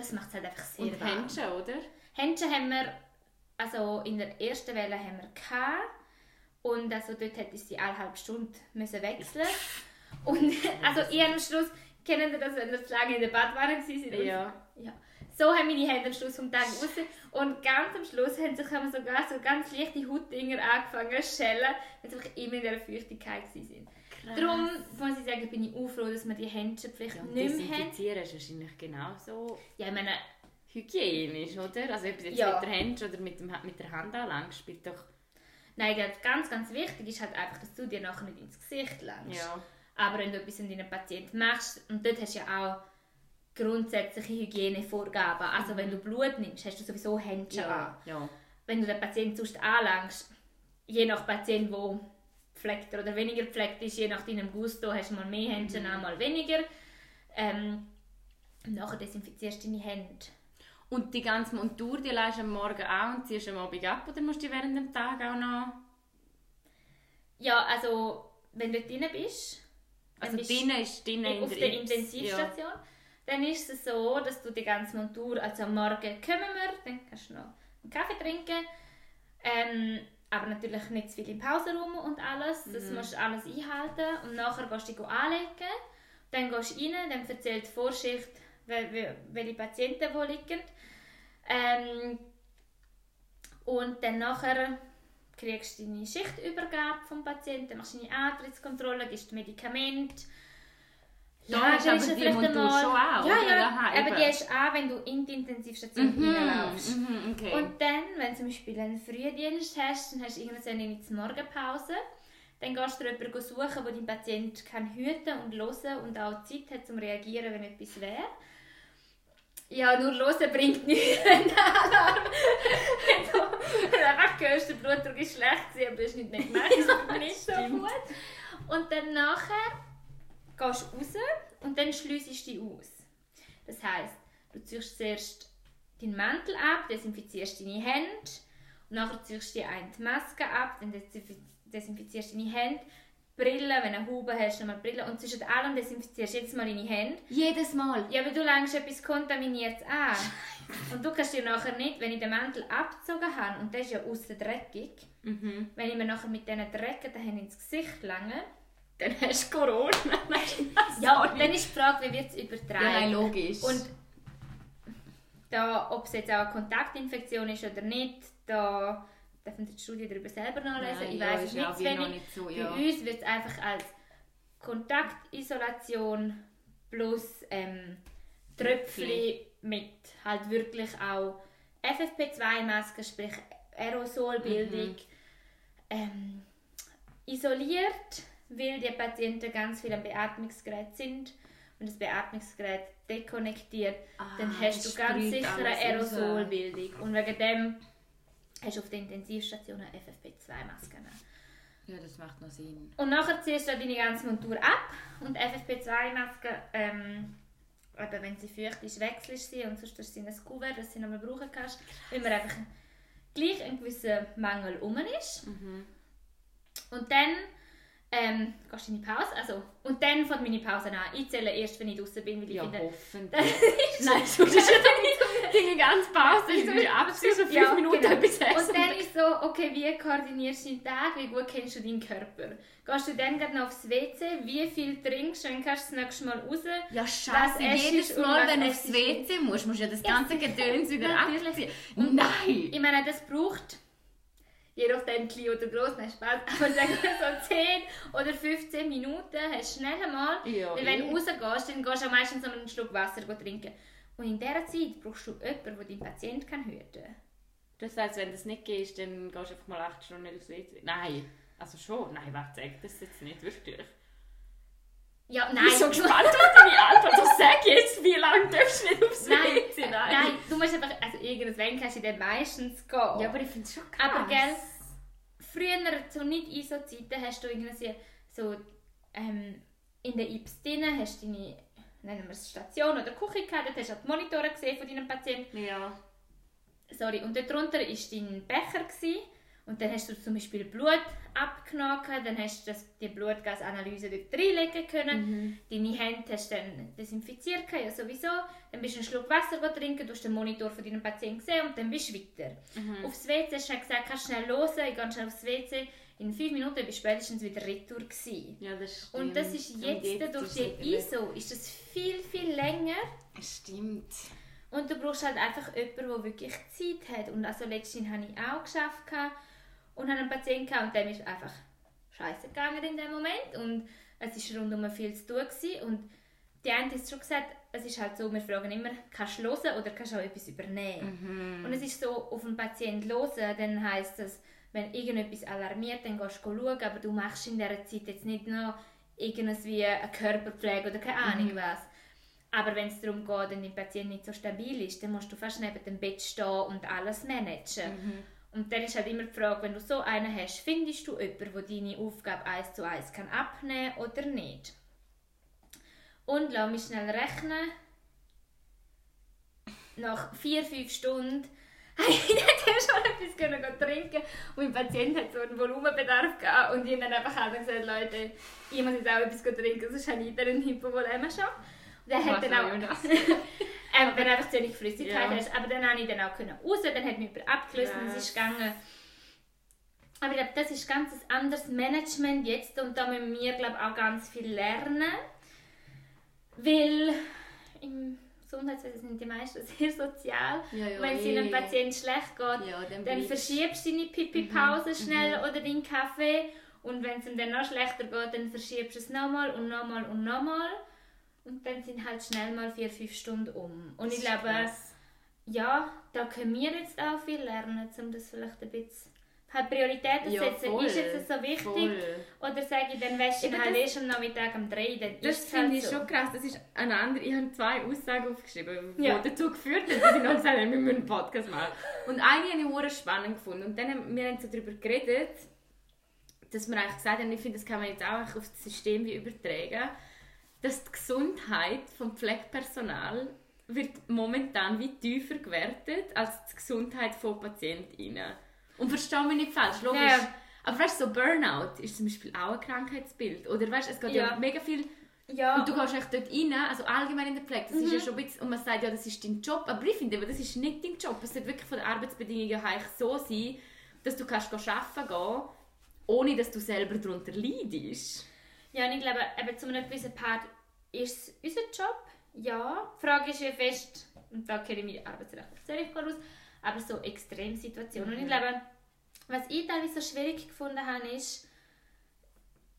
das macht es halt einfach sehr Und warm. Händchen, oder? Händchen haben wir, also in der ersten Welle haben wir gehabt. Und also dort hätte ich sie alle halbe Stunde müssen wechseln Und also ich am Schluss, kennen Sie das, wenn ihr zu lange in der Badwanne waren? Ja. ja. So haben meine Hände am Schluss vom Tag raus. Und ganz am Schluss haben sich haben sogar so ganz leichte Hautdinger angefangen zu schellen, weil sie einfach immer in dieser Feuchtigkeit waren. Darum muss ich sagen, bin ich auch froh, dass wir die Händchen vielleicht Ja, nicht mehr haben. Ist wahrscheinlich genauso Ja, ich meine, hygienisch, oder? Also ob es jetzt Ja. mit der Hand oder mit, dem, mit der Handanlage spielt doch... nein, ganz, ganz, wichtig ist halt einfach, dass du dir nachher nicht ins Gesicht langst. Ja. Aber wenn du etwas an deinen Patienten machst, und dort hast du ja auch grundsätzliche Hygienevorgaben. Also wenn du Blut nimmst, hast du sowieso Händchen an. Ja. ja. Wenn du den Patienten sonst anlangst, je nach Patient, wo pflegt oder weniger pflegt ist, je nach deinem Gusto, hast du mal mehr Händchen an, mal weniger. Ähm, und nachher desinfizierst du deine Hände. Und die ganze Montur, die leist du am Morgen an und ziehst am Abend ab, oder musst du die während dem Tag auch noch... Ja, also wenn du drin bist, Also bist drinnen ist drinnen in auf der Intensivstation, dann ist es so, dass du die ganze Montur, also am Morgen kommen wir, dann kannst du noch einen Kaffee trinken, ähm, aber natürlich nicht zu viel im Pausenraum und alles, das musst du alles einhalten. Und nachher gehst du dich anlegen, dann gehst du rein, dann erzählt die Vorschicht, wel- wel- welche Patienten wo liegen. Ähm, und dann nachher kriegst du deine Schichtübergabe vom Patienten, machst deine Antrittskontrolle, gibst Medikamente. Da ist aber die Montur einmal- schon an, Ja, ja, Aha, aber eben. die ist an, wenn du in die Intensivstation reinlaufst. Mhm, okay. Und dann, wenn du zum Beispiel einen Frühdienst hast, dann hast du irgendwann eine zur Morgenpause. Dann gehst du jemanden suchen, der deinen Patient kann hüten und hören und auch Zeit hat zum reagieren, wenn etwas wäre. Ja, nur hören bringt nichts, wenn der Alarm... wenn du du einfach hörst, der Blutdruck ist schlecht aber du hast nicht mehr gemerkt, das ist nicht so gut. Und dann nachher gehst raus und dann schliessest du dich aus. Das heisst, du ziehst zuerst deinen Mantel ab, desinfizierst deine Hände und nachher ziehst du dir eine Maske ab, dann desinfi- desinfizierst du deine Hände, Brille, wenn du eine Haube hast, nochmal Brille und zwischen allem desinfizierst du jedes Mal deine Hände. Jedes Mal. Ja, aber du langst etwas Kontaminiertes an. Und du kannst dir nachher nicht, wenn ich den Mantel abgezogen habe, und der ist ja außen dreckig, Mhm. wenn ich mir nachher mit diesen dreckigen Händen ins Gesicht lange, Dann hast du Corona. ja, Sorry. dann ist die Frage, wie wird es übertragen. Ja, nein, logisch. Und da, ob es jetzt auch eine Kontaktinfektion ist oder nicht, da dürfen Sie die Studie darüber selber nachlesen. Nein, ich weiß es nicht wie noch nicht so, Bei ja. uns wird es einfach als Kontaktisolation plus ähm, Tröpfchen mit halt wirklich auch FFP2-Masken, sprich Aerosolbildung, Mhm. ähm, isoliert, weil die Patienten ganz viel am Beatmungsgerät sind und das Beatmungsgerät dekonnektiert, dann Ah, hast das du ganz sicher eine. Aerosolbildung. Und wegen dem hast du auf der Intensivstation eine FFP2-Maske. Ja, das macht noch Sinn. Und nachher ziehst du deine ganze Montur ab und die FFP2-Maske, ähm, eben wenn sie feucht ist, wechselst sie und sonst tust du ein Kuvert, das du sie nochmal brauchen kannst, weil man einfach gleich ein gewisser Mangel um ist. Mhm. Und dann ähm, gehst du in die Pause, also, und dann fängt meine Pause an. Ich zähle erst, wenn ich draußen bin, weil ich Ja, finde... hoffentlich. Das Nein, so ist deine ganze Pause. Ich will abziehen, so fünf Ja, Minuten genau. etwas essen. Und dann ist so, okay, wie koordinierst du deinen Tag, wie gut kennst du deinen Körper? Gehst du dann gerade noch aufs WC, wie viel trinkst du, dann kannst du das nächste Mal raus? Ja, scheiße, jedes Mal, wenn du aufs WC musst, musst du ja das ganze. Gedöns wieder abziehen. Nein! Ich meine, das braucht, je nachdem klein oder groß, nein, Spaß, aber sagen wir so 10 oder 15 Minuten hast du schnell einmal. Ja, Weil wenn eh. du rausgehst, dann gehst du auch meistens einen Schluck Wasser trinken. Und in dieser Zeit brauchst du jemanden, der deinen Patient kann hüten kann. Das heisst, wenn das nicht gehst, dann gehst du einfach mal 8 Stunden aufs WC. Nein. Also schon? Nein, warte, sag das jetzt nicht, wirklich. Ja, Ich nein. bin so gespannt auf deine Antwort. Also sag jetzt, wie lange darfst du nicht aufs Nein, WC? nein. du musst einfach, also irgendwann kannst du dann meistens gehen. Ja, aber ich finde es schon krass. Aber gell, früher, zu nicht ISO-Zeiten, hast du irgendwie so ähm, in der IPS drin, hast du deine, nennen wir es Station oder Küche gehabt, dort hast du auch die Monitore gesehen von deinem Patienten. Ja. Sorry, und dort drunter war dein Becher gewesen, und dann hast du zum Beispiel Blut abgenommen, dann hast du das, die Blutgasanalyse dort reinlegen können, deine Hände hast du dann desinfiziert, ja sowieso, dann bist du einen Schluck Wasser trinken, du hast den Monitor von deinem Patienten gesehen und dann bist du weiter. Aufs WC hast du gesagt, kannst schnell hören, ich gehe schnell aufs WC, in fünf Minuten bist du spätestens wieder retour gewesen. Ja, das stimmt. Und das ist Und jetzt, durch die ISO, ist das viel, viel länger Stimmt. und du brauchst halt einfach jemanden, der wirklich Zeit hat. Und also letztens habe ich auch geschafft und habe einen Patienten gehabt und dem ist einfach scheiße gegangen in dem Moment und es war rundum viel zu tun gewesen. und die eine hat schon gesagt, es ist halt so, wir fragen immer, kannst du hören oder kannst du auch etwas übernehmen? Und es ist so, auf einen Patienten hören, dann heisst das, wenn irgendetwas alarmiert, dann gehst du schauen, aber du machst in dieser Zeit jetzt nicht noch irgendwas wie eine Körperpflege oder keine Ahnung was. Aber wenn es darum geht, wenn dein Patient nicht so stabil ist, dann musst du fast neben dem Bett stehen und alles managen. Und dann ist halt immer die Frage, wenn du so einen hast, findest du jemanden, der deine Aufgabe eins zu eins kann abnehmen oder nicht? Und lass mich schnell rechnen. Nach vier, fünf Stunden habe ich dann schon etwas trinken und mein Patient hat so einen Volumenbedarf gehabt und ich habe dann einfach gesagt, Leute, ich muss jetzt auch etwas trinken, sonst habe ich wieder einen Hypovolema schon. Der hat dann auch, ähm, wenn du einfach zu wenig Flüssigkeit Ja. hast. Aber dann habe ich dann auch können raus, dann hat mich jemand abgelöst und es ist gegangen. Aber ich glaube, das ist ganz ein anderes Management jetzt und da müssen wir glaube auch ganz viel lernen. Weil im Gesundheitswesen sind die meisten sehr sozial. Ja, ja, Wenn es eh. einem Patient schlecht geht, Ja, dann dann verschiebst du deine Pipi-Pause schnell oder deinen Kaffee. Und wenn es ihm dann noch schlechter geht, dann verschiebst du es nochmal und nochmal und nochmal. Und dann sind halt schnell mal vier, fünf Stunden um. Und ich glaube, Krass. ja, da können wir jetzt auch viel lernen, um das vielleicht ein bisschen halt Prioritäten Ja, setzen. voll. Ist jetzt so wichtig? Voll. Oder sage ich, dann wäsche ich halt erst am Nachmittag um drei, dann Das finde halt ich so. schon krass. Das ist eine andere. Ich habe zwei Aussagen aufgeschrieben, die Ja. dazu geführt haben, dass ich noch gesagt habe, wir müssen einen Podcast machen. Und eine habe ich hure spannend gefunden. Und dann haben wir haben so darüber geredet, dass wir eigentlich gesagt haben, ich finde, das kann man jetzt auch auf das System wie übertragen, dass die Gesundheit vom Pflegepersonal wird momentan wie tiefer gewertet als die Gesundheit von PatientInnen. Und verstehe mich nicht falsch, logisch. Ja. Aber weißt du, so Burnout ist zum Beispiel auch ein Krankheitsbild. Oder weißt du, es geht ja, Ja. mega viel Ja, und du gehst echt dort rein, also allgemein in der Pflege, das ist ja schon ein bisschen, und man sagt ja, das ist dein Job, aber ich finde, das ist nicht dein Job. Es sollte wirklich von den Arbeitsbedingungen her so sein, dass du kannst arbeiten gehen, ohne dass du selber darunter leidest. Ja, und ich glaube, eben zu einem gewissen Part ist es unser Job. Ja. Die Frage ist ja fest, und da kenne ich mich arbeitsrechtlich sehr gut aus, aber so Extremsituationen. Und ich glaube, was ich teilweise so schwierig gefunden habe, ist,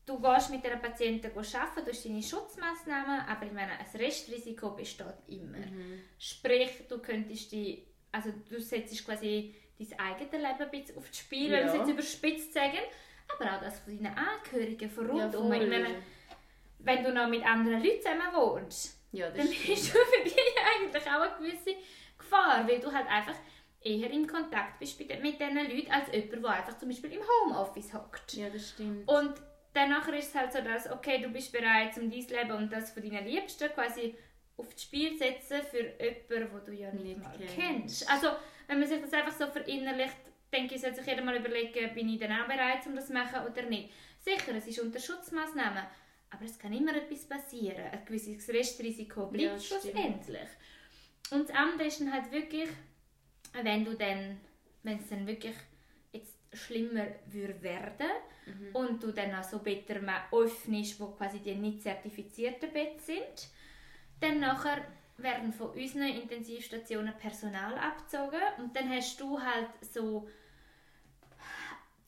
du gehst mit einer Patientin arbeiten, du hast deine Schutzmaßnahmen, aber ich meine, ein Restrisiko besteht immer. Sprich, du könntest die, also du setzt quasi dein eigenes Leben ein bisschen aufs Spiel, wenn wir es Ja. jetzt überspitzt sagen, aber auch das von deinen Angehörigen von Ja, rundum. ich meine, wenn du noch mit anderen Leuten zusammen wohnst, Ja, das dann stimmt. bist du für dich eigentlich auch eine gewisse Gefahr, weil du halt einfach eher in Kontakt bist mit diesen Leuten als jemand, der einfach zum Beispiel im Homeoffice hockt. Ja, das stimmt. Und danach ist es halt so, dass okay, du bist bereit, um dein Leben und das von deinen Liebsten quasi aufs Spiel zu setzen für jemanden, den du ja nicht, Nicht mal kennst. kennst. Also, wenn man sich das einfach so verinnerlicht, denke ich, sollte sich jeder mal überlegen, bin ich dann auch bereit, um das zu machen oder nicht. Sicher, es ist unter Schutzmaßnahmen, aber es kann immer etwas passieren. Ein gewisses Restrisiko Ja, bleibt stimmt. schlussendlich. Und das andere ist dann halt wirklich, wenn du dann, wenn es dann wirklich jetzt schlimmer würde werden Mhm. und du dann auch so Betten mal öffnest, wo quasi die nicht zertifizierten Betten sind, dann nachher werden von unseren Intensivstationen Personal abgezogen und dann hast du halt so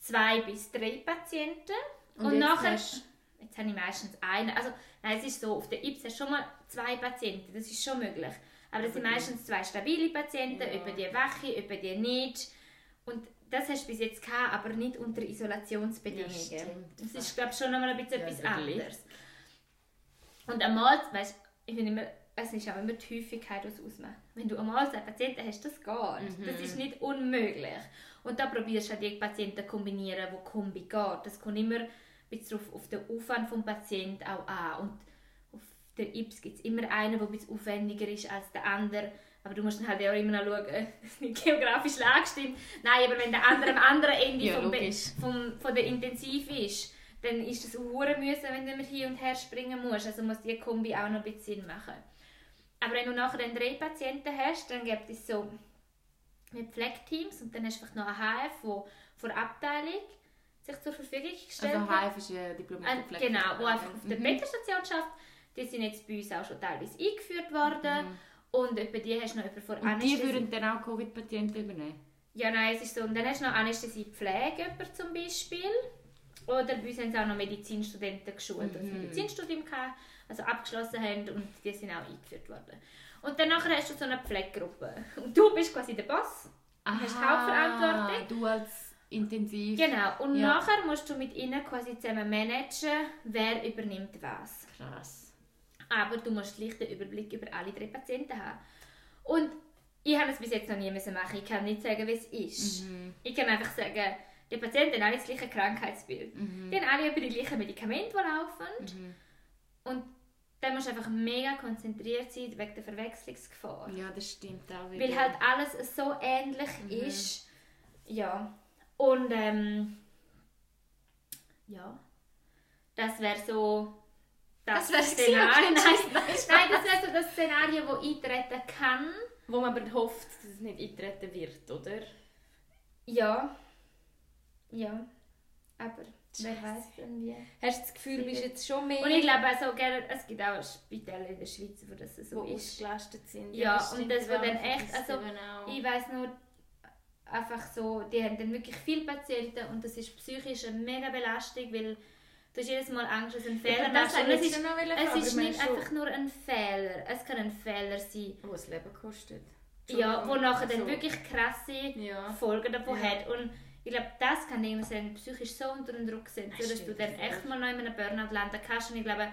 zwei bis drei Patienten. Und, Und nachher hast- jetzt habe ich meistens einen, also nein, es ist so, auf der IPS hast du schon mal zwei Patienten, das ist schon möglich, aber das sind meistens zwei stabile Patienten, Ja. über die wache, über die nicht. Und das hast du bis jetzt gehabt, aber nicht unter Isolationsbedingungen. Ja, das ist, glaube ich, schon nochmal ein bisschen Ja, etwas anderes. Und einmal, weißt, ich finde immer, es ist auch immer die Häufigkeit, was ausmacht. Wenn du einmal zwei Patienten hast, das geht. Mhm. Das ist nicht unmöglich. Und da probierst du halt die Patienten zu kombinieren, wo Kombi geht. Das kommt immer ein bisschen auf, auf den Aufwand des Patienten auch an. Und auf der IPS gibt es immer einen, der ein bisschen aufwendiger ist als der andere. Aber du musst dann halt auch immer noch schauen, dass nicht geografisch Lage stimmt. Nein, aber wenn der andere am anderen Ende Ja, vom vom, von der Intensiv ist, dann ist es hure mühsam, wenn du immer hin und her springen musst. Also muss die Kombi auch noch ein bisschen Sinn machen. Aber wenn du nachher dann drei Patienten hast, dann gibt es so mit Pflegeteams und dann hast du einfach noch einen HF, der von der Abteilung sich zur Verfügung gestellt Also hat. HF ist ein Diplom Äh, genau, wo einfach auf der Mhm. Bettenstation schafft. Die sind jetzt bei uns auch schon teilweise eingeführt worden. Und etwa die hast du noch jemanden Mhm. Und die würden dann auch Covid-Patienten übernehmen? ja, nein, es ist so. Und dann hast du noch Anästhesie-Pflege zum Beispiel. Oder bei uns haben sie auch noch Medizinstudenten geschult, die Mhm. das Medizinstudium hatten, also abgeschlossen haben und die sind auch eingeführt worden. Und dann nachher hast du so eine Pflegegruppe. Und du bist quasi der Boss. Aha, hast die Hauptverantwortung. Du als intensiv. Genau. Und Ja. nachher musst du mit ihnen quasi zusammen managen, wer übernimmt was. Krass. Aber du musst gleich den Überblick über alle drei Patienten haben. Und ich habe es bis jetzt noch nie müssen machen. Ich kann nicht sagen, wie es ist. Ich kann einfach sagen, die Patienten haben alle das gleiche Krankheitsbild. Die haben alle über die gleichen Medikamente, die laufen. Und dann musst du einfach mega konzentriert sein wegen der Verwechslungsgefahr. Ja, das stimmt auch wieder. Weil halt alles so ähnlich ist. Ja. Und ähm, ja. Das wäre so das, Das wär's Szenario. nein, nein, das wäre so das Szenario, das eintreten kann. Wo man aber hofft, dass es nicht eintreten wird, oder? Ja. Ja. Aber wer weiß denn wie. Hast du das Gefühl, du bist jetzt schon mehr... Und ich glaube also, gell, es gibt auch Spitäler in der Schweiz, wo das so wo ist. ausgelastet sind. Ja, das und das, wo ja, dann echt- also, auch. Ich weiß nur einfach so, die haben dann wirklich viele Patienten und das ist psychisch eine mega Belastung, weil du hast jedes Mal Angst, dass ein Fehler Ja, das. Und es ist, es ist nicht einfach nur ein Fehler, es kann ein Fehler sein, Wo das Leben kostet. ja, wo nachher dann Also, wirklich krasse Ja. Folgen davon Ja. hat. Und ich glaube, das kann irgendwann psychisch so unter den Druck setzen, Das dass du dann echt mal noch in einem Burnout landen kannst. Und ich glaube,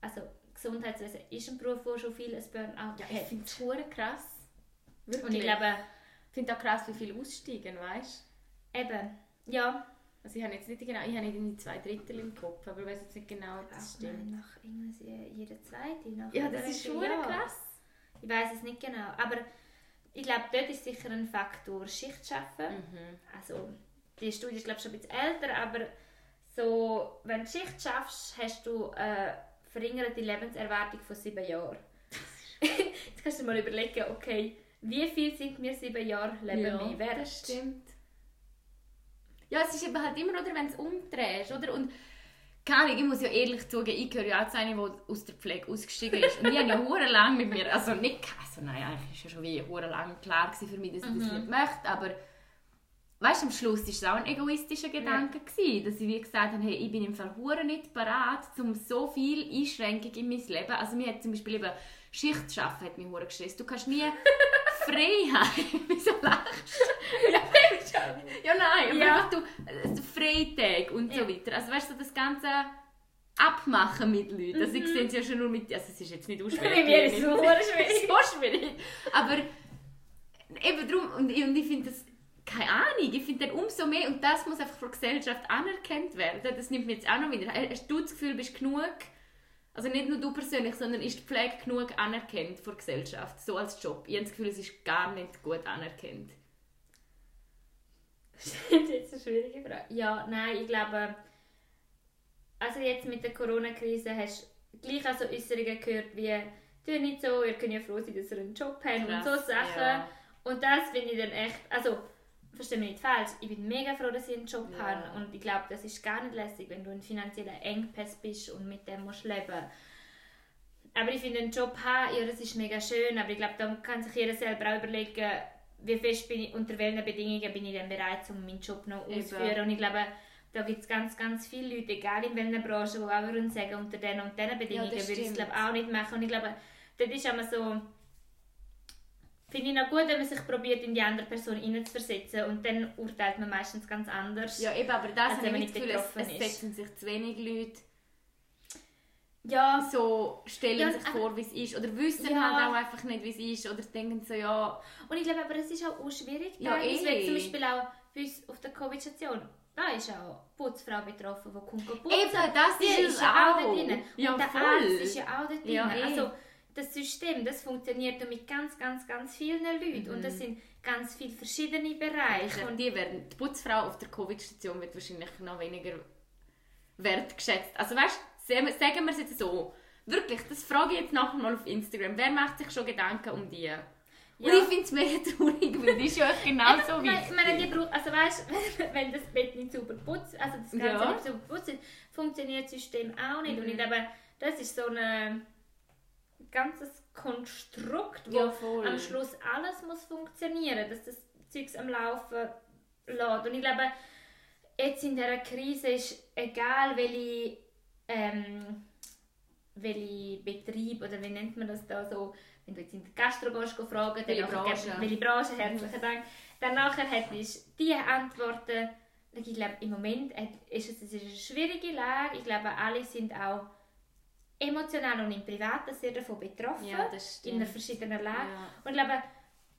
also Gesundheitswesen ist ein Beruf, wo schon viel ein Burnout Ja, ich hat. finde es krass. Wirklich. Und ich glaube, ich finde auch krass, wie viele aussteigen, weißt eben, ja, Also ich habe jetzt nicht genau, ich habe nicht in die zwei Drittel im Kopf, aber ich weiß jetzt nicht genau, ob das stimmt. nach irgendwie jeder zweite. Nach Ja, das ist schon krass. Ich weiß es nicht genau. Aber ich glaube, dort ist sicher ein Faktor Schichtschaffen. Mhm. Also, die Studie ist glaube ich schon ein bisschen älter, aber so, wenn du Schicht schaffst, hast du eine verringerte Lebenserwartung von sieben Jahren. Jetzt kannst du dir mal überlegen, okay, wie viel sind wir sieben Jahre Leben ja, wert? das stimmt. Ja, es ist eben halt immer, oder, wenn du es umdrehst, oder? Und keine ich muss ja ehrlich zugeben, ich gehöre ja auch zu einer, die aus der Pflege ausgestiegen ist. Und ich habe ja hure lang mit mir, also nicht, also nein, eigentlich ist ja schon wie hure lang klar für mich, dass ich das nicht möchte, aber weißt du, am Schluss war es auch ein egoistischer Gedanke, gewesen, dass ich wie gesagt habe, hey, ich bin im Fall hure nicht bereit, um so viel Einschränkung in mein Leben, also mir hat zum Beispiel eben Schicht arbeiten, hat mich hure gestresst. Du kannst nie Freiheit, wieso lachst du? ja, ja, nein, aber Ja. einfach du, äh, Freitag und so weiter. Also weißt du, das ganze Abmachen mit Leuten. Also ich sehe es ja schon nur mit, also es ist jetzt nicht Bei unschwierig. mir ist es hure schwierig. so schwierig. Aber eben darum, und ich, und ich finde das, keine Ahnung, ich finde dann umso mehr, und das muss einfach von der Gesellschaft anerkannt werden. Das nimmt mir jetzt auch noch wieder. Hast du das Gefühl, bist genug, also nicht nur du persönlich, sondern ist die Pflege genug anerkannt von der Gesellschaft, so als Job? Ich habe das Gefühl, es ist gar nicht gut anerkannt. Das ist jetzt eine schwierige Frage. Ja, nein, ich glaube, also jetzt mit der Corona-Krise hast du gleich also Äußerungen gehört wie «Tu nicht so, ihr könnt ja froh sein, dass ihr einen Job habt» und so Sachen. ja. Und das finde ich dann echt, also verstehe mich nicht falsch, ich bin mega froh, dass ich einen Job Ja. habe und ich glaube, das ist gar nicht lässig, wenn du in finanziellen Engpass bist und mit dem musst leben. Aber ich finde, einen Job haben, ja, das ist mega schön, aber ich glaube, da kann sich jeder selber auch überlegen, wie fest bin ich, unter welchen Bedingungen bin ich denn bereit, um meinen Job noch Eben. auszuführen. Und ich glaube, da gibt es ganz, ganz viele Leute, egal in welcher Branche, die auch würden sagen, unter diesen und diesen Bedingungen das würde ich es glaube auch nicht machen. Und ich glaube, dort ist immer so, finde ich noch gut, wenn man sich probiert, in die andere Person hineinzuversetzen und dann urteilt man meistens ganz anders. Ja, eben, aber das Also habe wenn ich man das nicht Gefühl, es, es setzen sich zu wenig Leute ja so stellen Ja, sich aber- vor, wie es ist. Oder wissen Ja. halt auch einfach nicht, wie es ist. Oder denken so, ja, Und ich glaube aber, es ist auch, auch schwierig. Ja, eh. zum Beispiel auch bei uns auf der Covid-Station, da ist auch Putzfrau betroffen, die kommt putzen. Eben, das Die ist ist ja auch auch. da drin. Ja, und der voll. Arzt ist ja auch da drin. Ja, eh. also, das System, das funktioniert mit ganz, ganz, ganz vielen Leuten. Und Mhm. das sind ganz viele verschiedene Bereiche. und Und die werden, die Putzfrau auf der Covid-Station wird wahrscheinlich noch weniger wertgeschätzt. Also weißt du, sagen wir es jetzt so. Wirklich, das frage ich jetzt nachher mal auf Instagram. Wer macht sich schon Gedanken um die? Und Ja. ich finde es mega traurig, weil die ist ja genau so Ich meine, wichtig. die braucht, also weißt, wenn das Bett nicht sauber putzt, also das Ganze Ja. nicht sauber putzt, funktioniert das System auch nicht. Und Mhm. ich glaube, das ist so ein ganzes Konstrukt, wo Ja, am Schluss alles muss funktionieren, dass das Zeugs am Laufen lässt. Und ich glaube, jetzt in dieser Krise ist egal, welche, ähm, welche Betrieb oder wie nennt man das da so, wenn du jetzt in der Gastro gehst, fragen, Welche dann Branche? welche Branche, herzlichen Dank. Dann nachher hättest du diese Antworten. Ich glaube, im Moment ist es, es ist eine schwierige Lage. Ich glaube, alle sind auch emotional und im Privaten sehr davon betroffen Ja, das in verschiedenen Lage. Ja. Und ich glaube,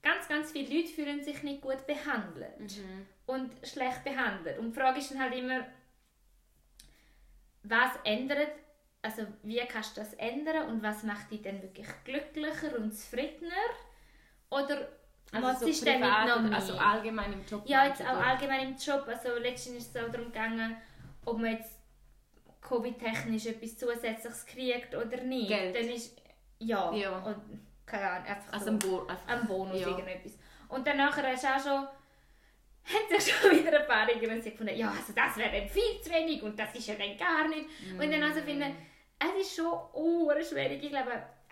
ganz, ganz viele Leute fühlen sich nicht gut behandelt Mhm. und schlecht behandelt. Und die Frage ist dann halt immer, was ändert, also wie kannst du das ändern und was macht dich dann wirklich glücklicher und zufriedener? Oder Also was so ist denn noch mehr? also allgemein im Job. Ja, jetzt auch allgemein im Job. Also letztens ist es auch darum gegangen, ob man jetzt Covid-technisch etwas Zusätzliches kriegt oder nicht, Geld. dann ist, ja, Ja. Und, keine Ahnung, einfach Also so. ein, Bo einfach, am Bonus Ja. irgendetwas. Und dann nachher du auch schon, hat sich schon wieder ein paar irgendwie gefunden, ja, also das wäre dann viel zu wenig und das ist ja dann gar nicht. Und dann also finde, es ist schon oh, schwierig. Ich glaube,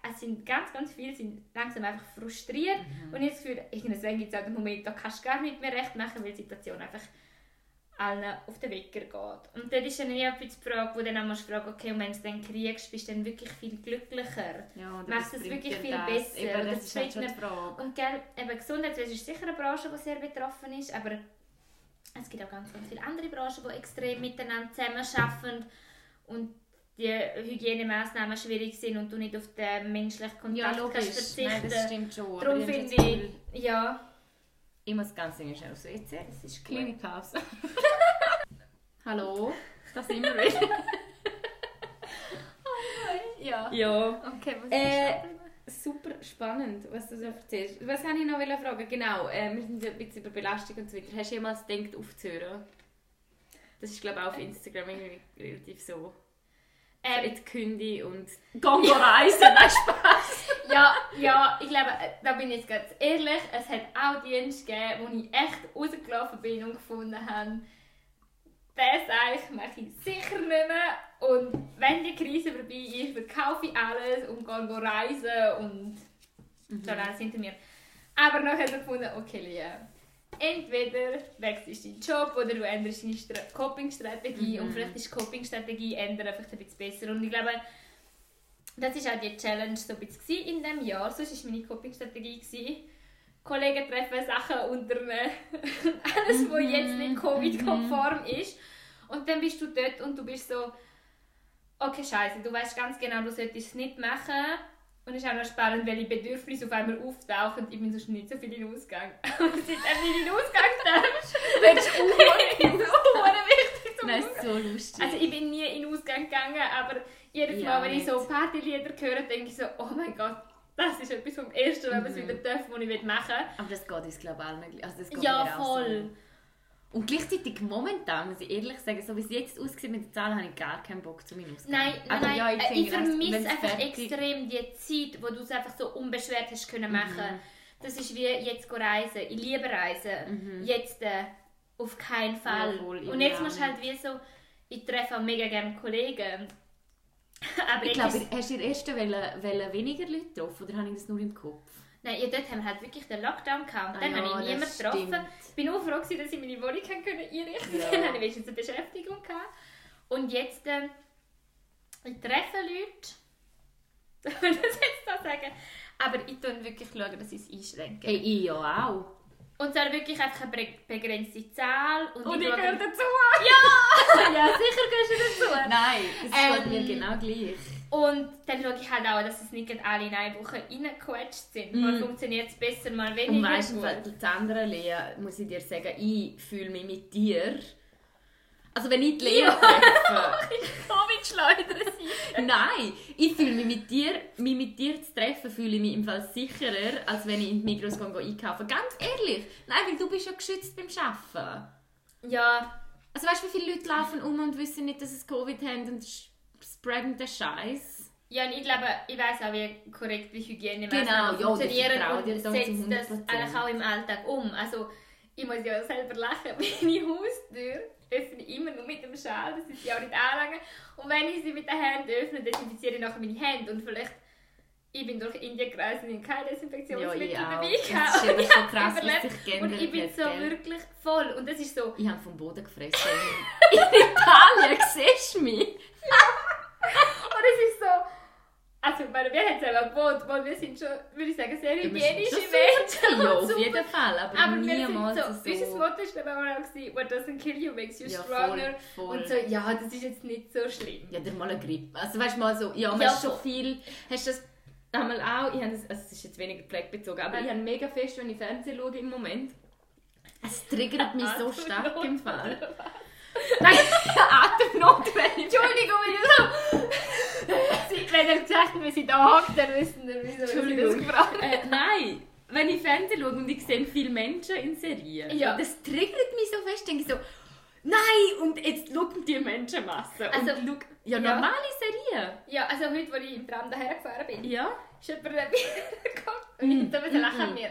es sind ganz, ganz viele sind langsam einfach frustriert und ich habe das Gefühl, irgendwann gibt es auch den Moment, da kannst du gar nicht mehr recht machen, weil die Situation einfach allen auf den Wecker geht. Und dann ist dann eher die Frage, wo dann auch musst fragen, okay, und wenn du es dann kriegst, bist du dann wirklich viel glücklicher. ja, Macht was es wirklich viel das? besser, Eben, oder das ist halt nicht- Frage. Und gell, eben Gesundheitswesen ist sicher eine Branche, die sehr betroffen ist, aber es gibt auch ganz, ganz viele andere Branchen, die extrem miteinander zusammenarbeiten und die Hygienemaßnahmen schwierig sind und du nicht auf den menschlichen Kontakt Ja, kannst verzichten. Nein, das stimmt schon. Darum finde das ich, ja, Ich muss ganz schnell aufs WC. es ist gut. Klinikpause. Hallo, da sind wir wieder. Ja. Ja. Okay, was Äh, ist Super spannend, was du so erzählst. Was wollte ich noch fragen? Genau, äh, wir sind ja ein bisschen über Belastung und so weiter. Hast du jemals gedacht, aufzuhören? Das ist, glaube ich, auch auf Instagram irgendwie relativ so. So ähm, jetzt kündige und Gongo reisen, nein, Spaß. ja, ja, ich glaube, äh, da bin ich jetzt ganz ehrlich, es hat auch Dienste gegeben, wo ich echt rausgelaufen bin und gefunden habe, das eigentlich mache ich sicher nicht mehr. Und wenn die Krise vorbei ist, verkaufe ich alles und gehe reisen und schon alles hinter mir. Aber dann habe ich gefunden, okay, Lia, entweder wechselst du deinen Job oder du änderst deine Stra Coping-Strategie und vielleicht ist die Coping-Strategie ändern einfach ein bisschen besser. Und ich glaube, das war auch die Challenge so ein bisschen in diesem Jahr. Sonst war meine Coping-Strategie. gewesen, Kollegen treffen, Sachen unternehmen. Alles, was jetzt nicht Covid-konform ist. Und dann bist du dort und du bist so, okay, scheiße, du weißt ganz genau, du solltest es nicht machen. Und es ist auch noch spannend, welche Bedürfnisse auf einmal auftauchen. Ich bin sonst nicht so viel in den Ausgang. Und seitdem ich in den Ausgang darf, wird es wichtig zum Nein, ist so lustig. also ich bin nie in den Ausgang gegangen, aber jedes Ja, Mal, wenn ich so Partylieder höre, denke ich so, oh mein Gott, das ist etwas vom Ersten, wenn man es Mhm. wieder darf, was ich machen will. Aber das geht uns, glaube ich, allen. Also das geht Ja, voll. So. Und gleichzeitig momentan, muss ich ehrlich sagen, so wie es jetzt aussieht mit den Zahlen, habe ich gar keinen Bock zu meinem Ausgang. Nein, Aber nein, ja, ich, finde, ich vermisse einfach fertig- extrem die Zeit, wo du es einfach so unbeschwert hast können machen. Mhm. Das ist wie jetzt reisen. Ich liebe Reisen. Jetzt äh, auf keinen Fall. Mhm. Ja, voll, Und jetzt musst du halt wie so, ich treffe auch mega gerne Kollegen. Aber Ich glaube, hast du in der ersten Welle, Welle weniger Leute getroffen oder habe ich das nur im Kopf? Nein, ja, dort haben wir halt wirklich den Lockdown gehabt. Und Ah dann ja, habe ich niemanden getroffen. Ich bin auch froh, dass ich meine Wohnung einrichten Ja. konnte. Dann hatte ich wenigstens eine Beschäftigung. Gehabt. Und jetzt, äh, ich treffe Leute. Das jetzt da sagen? Aber ich schaue wirklich, schauen, dass ich es einschränke. Hey, ich ja auch. Und zwar wirklich einfach eine be- begrenzte Zahl. Und, Und ich schaue- gehöre dazu. Ja! ja, sicher gehörst du dazu. Nein, das Ähm, geht mir genau gleich. Und dann schaue ich halt auch, dass es nicht alle in eine Woche reingequetscht sind. Mm. Mal funktioniert es besser, mal weniger Und weißt du, das andere, Lea, muss ich dir sagen, ich fühle mich mit dir. Also wenn ich die Lea treffe, Covid-Schleuder sein. nein, ich fühle mich mit dir, mich mit dir zu treffen, fühle ich mich im Fall sicherer, als wenn ich in die Migros einkaufen. Ganz ehrlich, nein, weil du bist ja geschützt beim Arbeiten. Ja, Also weißt du, wie viele Leute laufen um und wissen nicht, dass sie Covid haben und spreaden den Scheiß. ja, und ich glaube, ich weiß auch, wie korrekt die Hygiene Genau, ja, funktionieren vertraue und setzt das 100%. eigentlich auch im Alltag um. Also, ich muss ja selber lachen, meine Haustür öffne ich immer nur mit dem Schal, das ist ja auch nicht anlangen. Und wenn ich sie mit den Händen öffne, desinfiziere ich nachher meine Hände und vielleicht ich bin durch Indien gereist und keine Desinfektionsmittel Ja, dabei Das gehabt. Und ich so krass, sich Und ich bin hat, so gell? wirklich voll. Und das ist so, Ich habe vom Boden gefressen. in Italien, siehst du mich? Und es ist so, also ich meine, wir haben auch gewohnt, weil wir sind schon, würde ich sagen, sehr hygienische Menschen. Ja, auf jeden Fall, aber, Aber niemals so, so. unser Motto glaube ich auch gewesen, what doesn't kill you makes you Ja, stronger. voll, voll. Und so, ja, das ist jetzt nicht so schlimm. Ja, der mal eine Grippe. Also weißt du mal so, ja, Ja, hast schon viel, hast das einmal auch, ich habe das, also es ist jetzt weniger pflegebezogen, aber Nein. ich habe mega fest, wenn ich Fernsehen schaue im Moment, es triggert mich so stark im Fall. Nein, Atemnot, wenn ich Entschuldigung, wenn ich so... Wenn er gesagt hat, wir sind da hockt, dann wissen wir, wieso wir sie das Entschuldigung. gefragt äh, nein, wenn ich Fernsehen schaue und ich sehe viele Menschen in Serien, Ja. das triggert mich so fest, denke ich so, Nein, und jetzt schauen die Menschenmasse. Also, und schau, ja, ja. normale Serie. Ja, also heute, als ich im Tram daher gefahren bin, Ja. ist jemand mir gekommen. Und ich musste lachen an mir.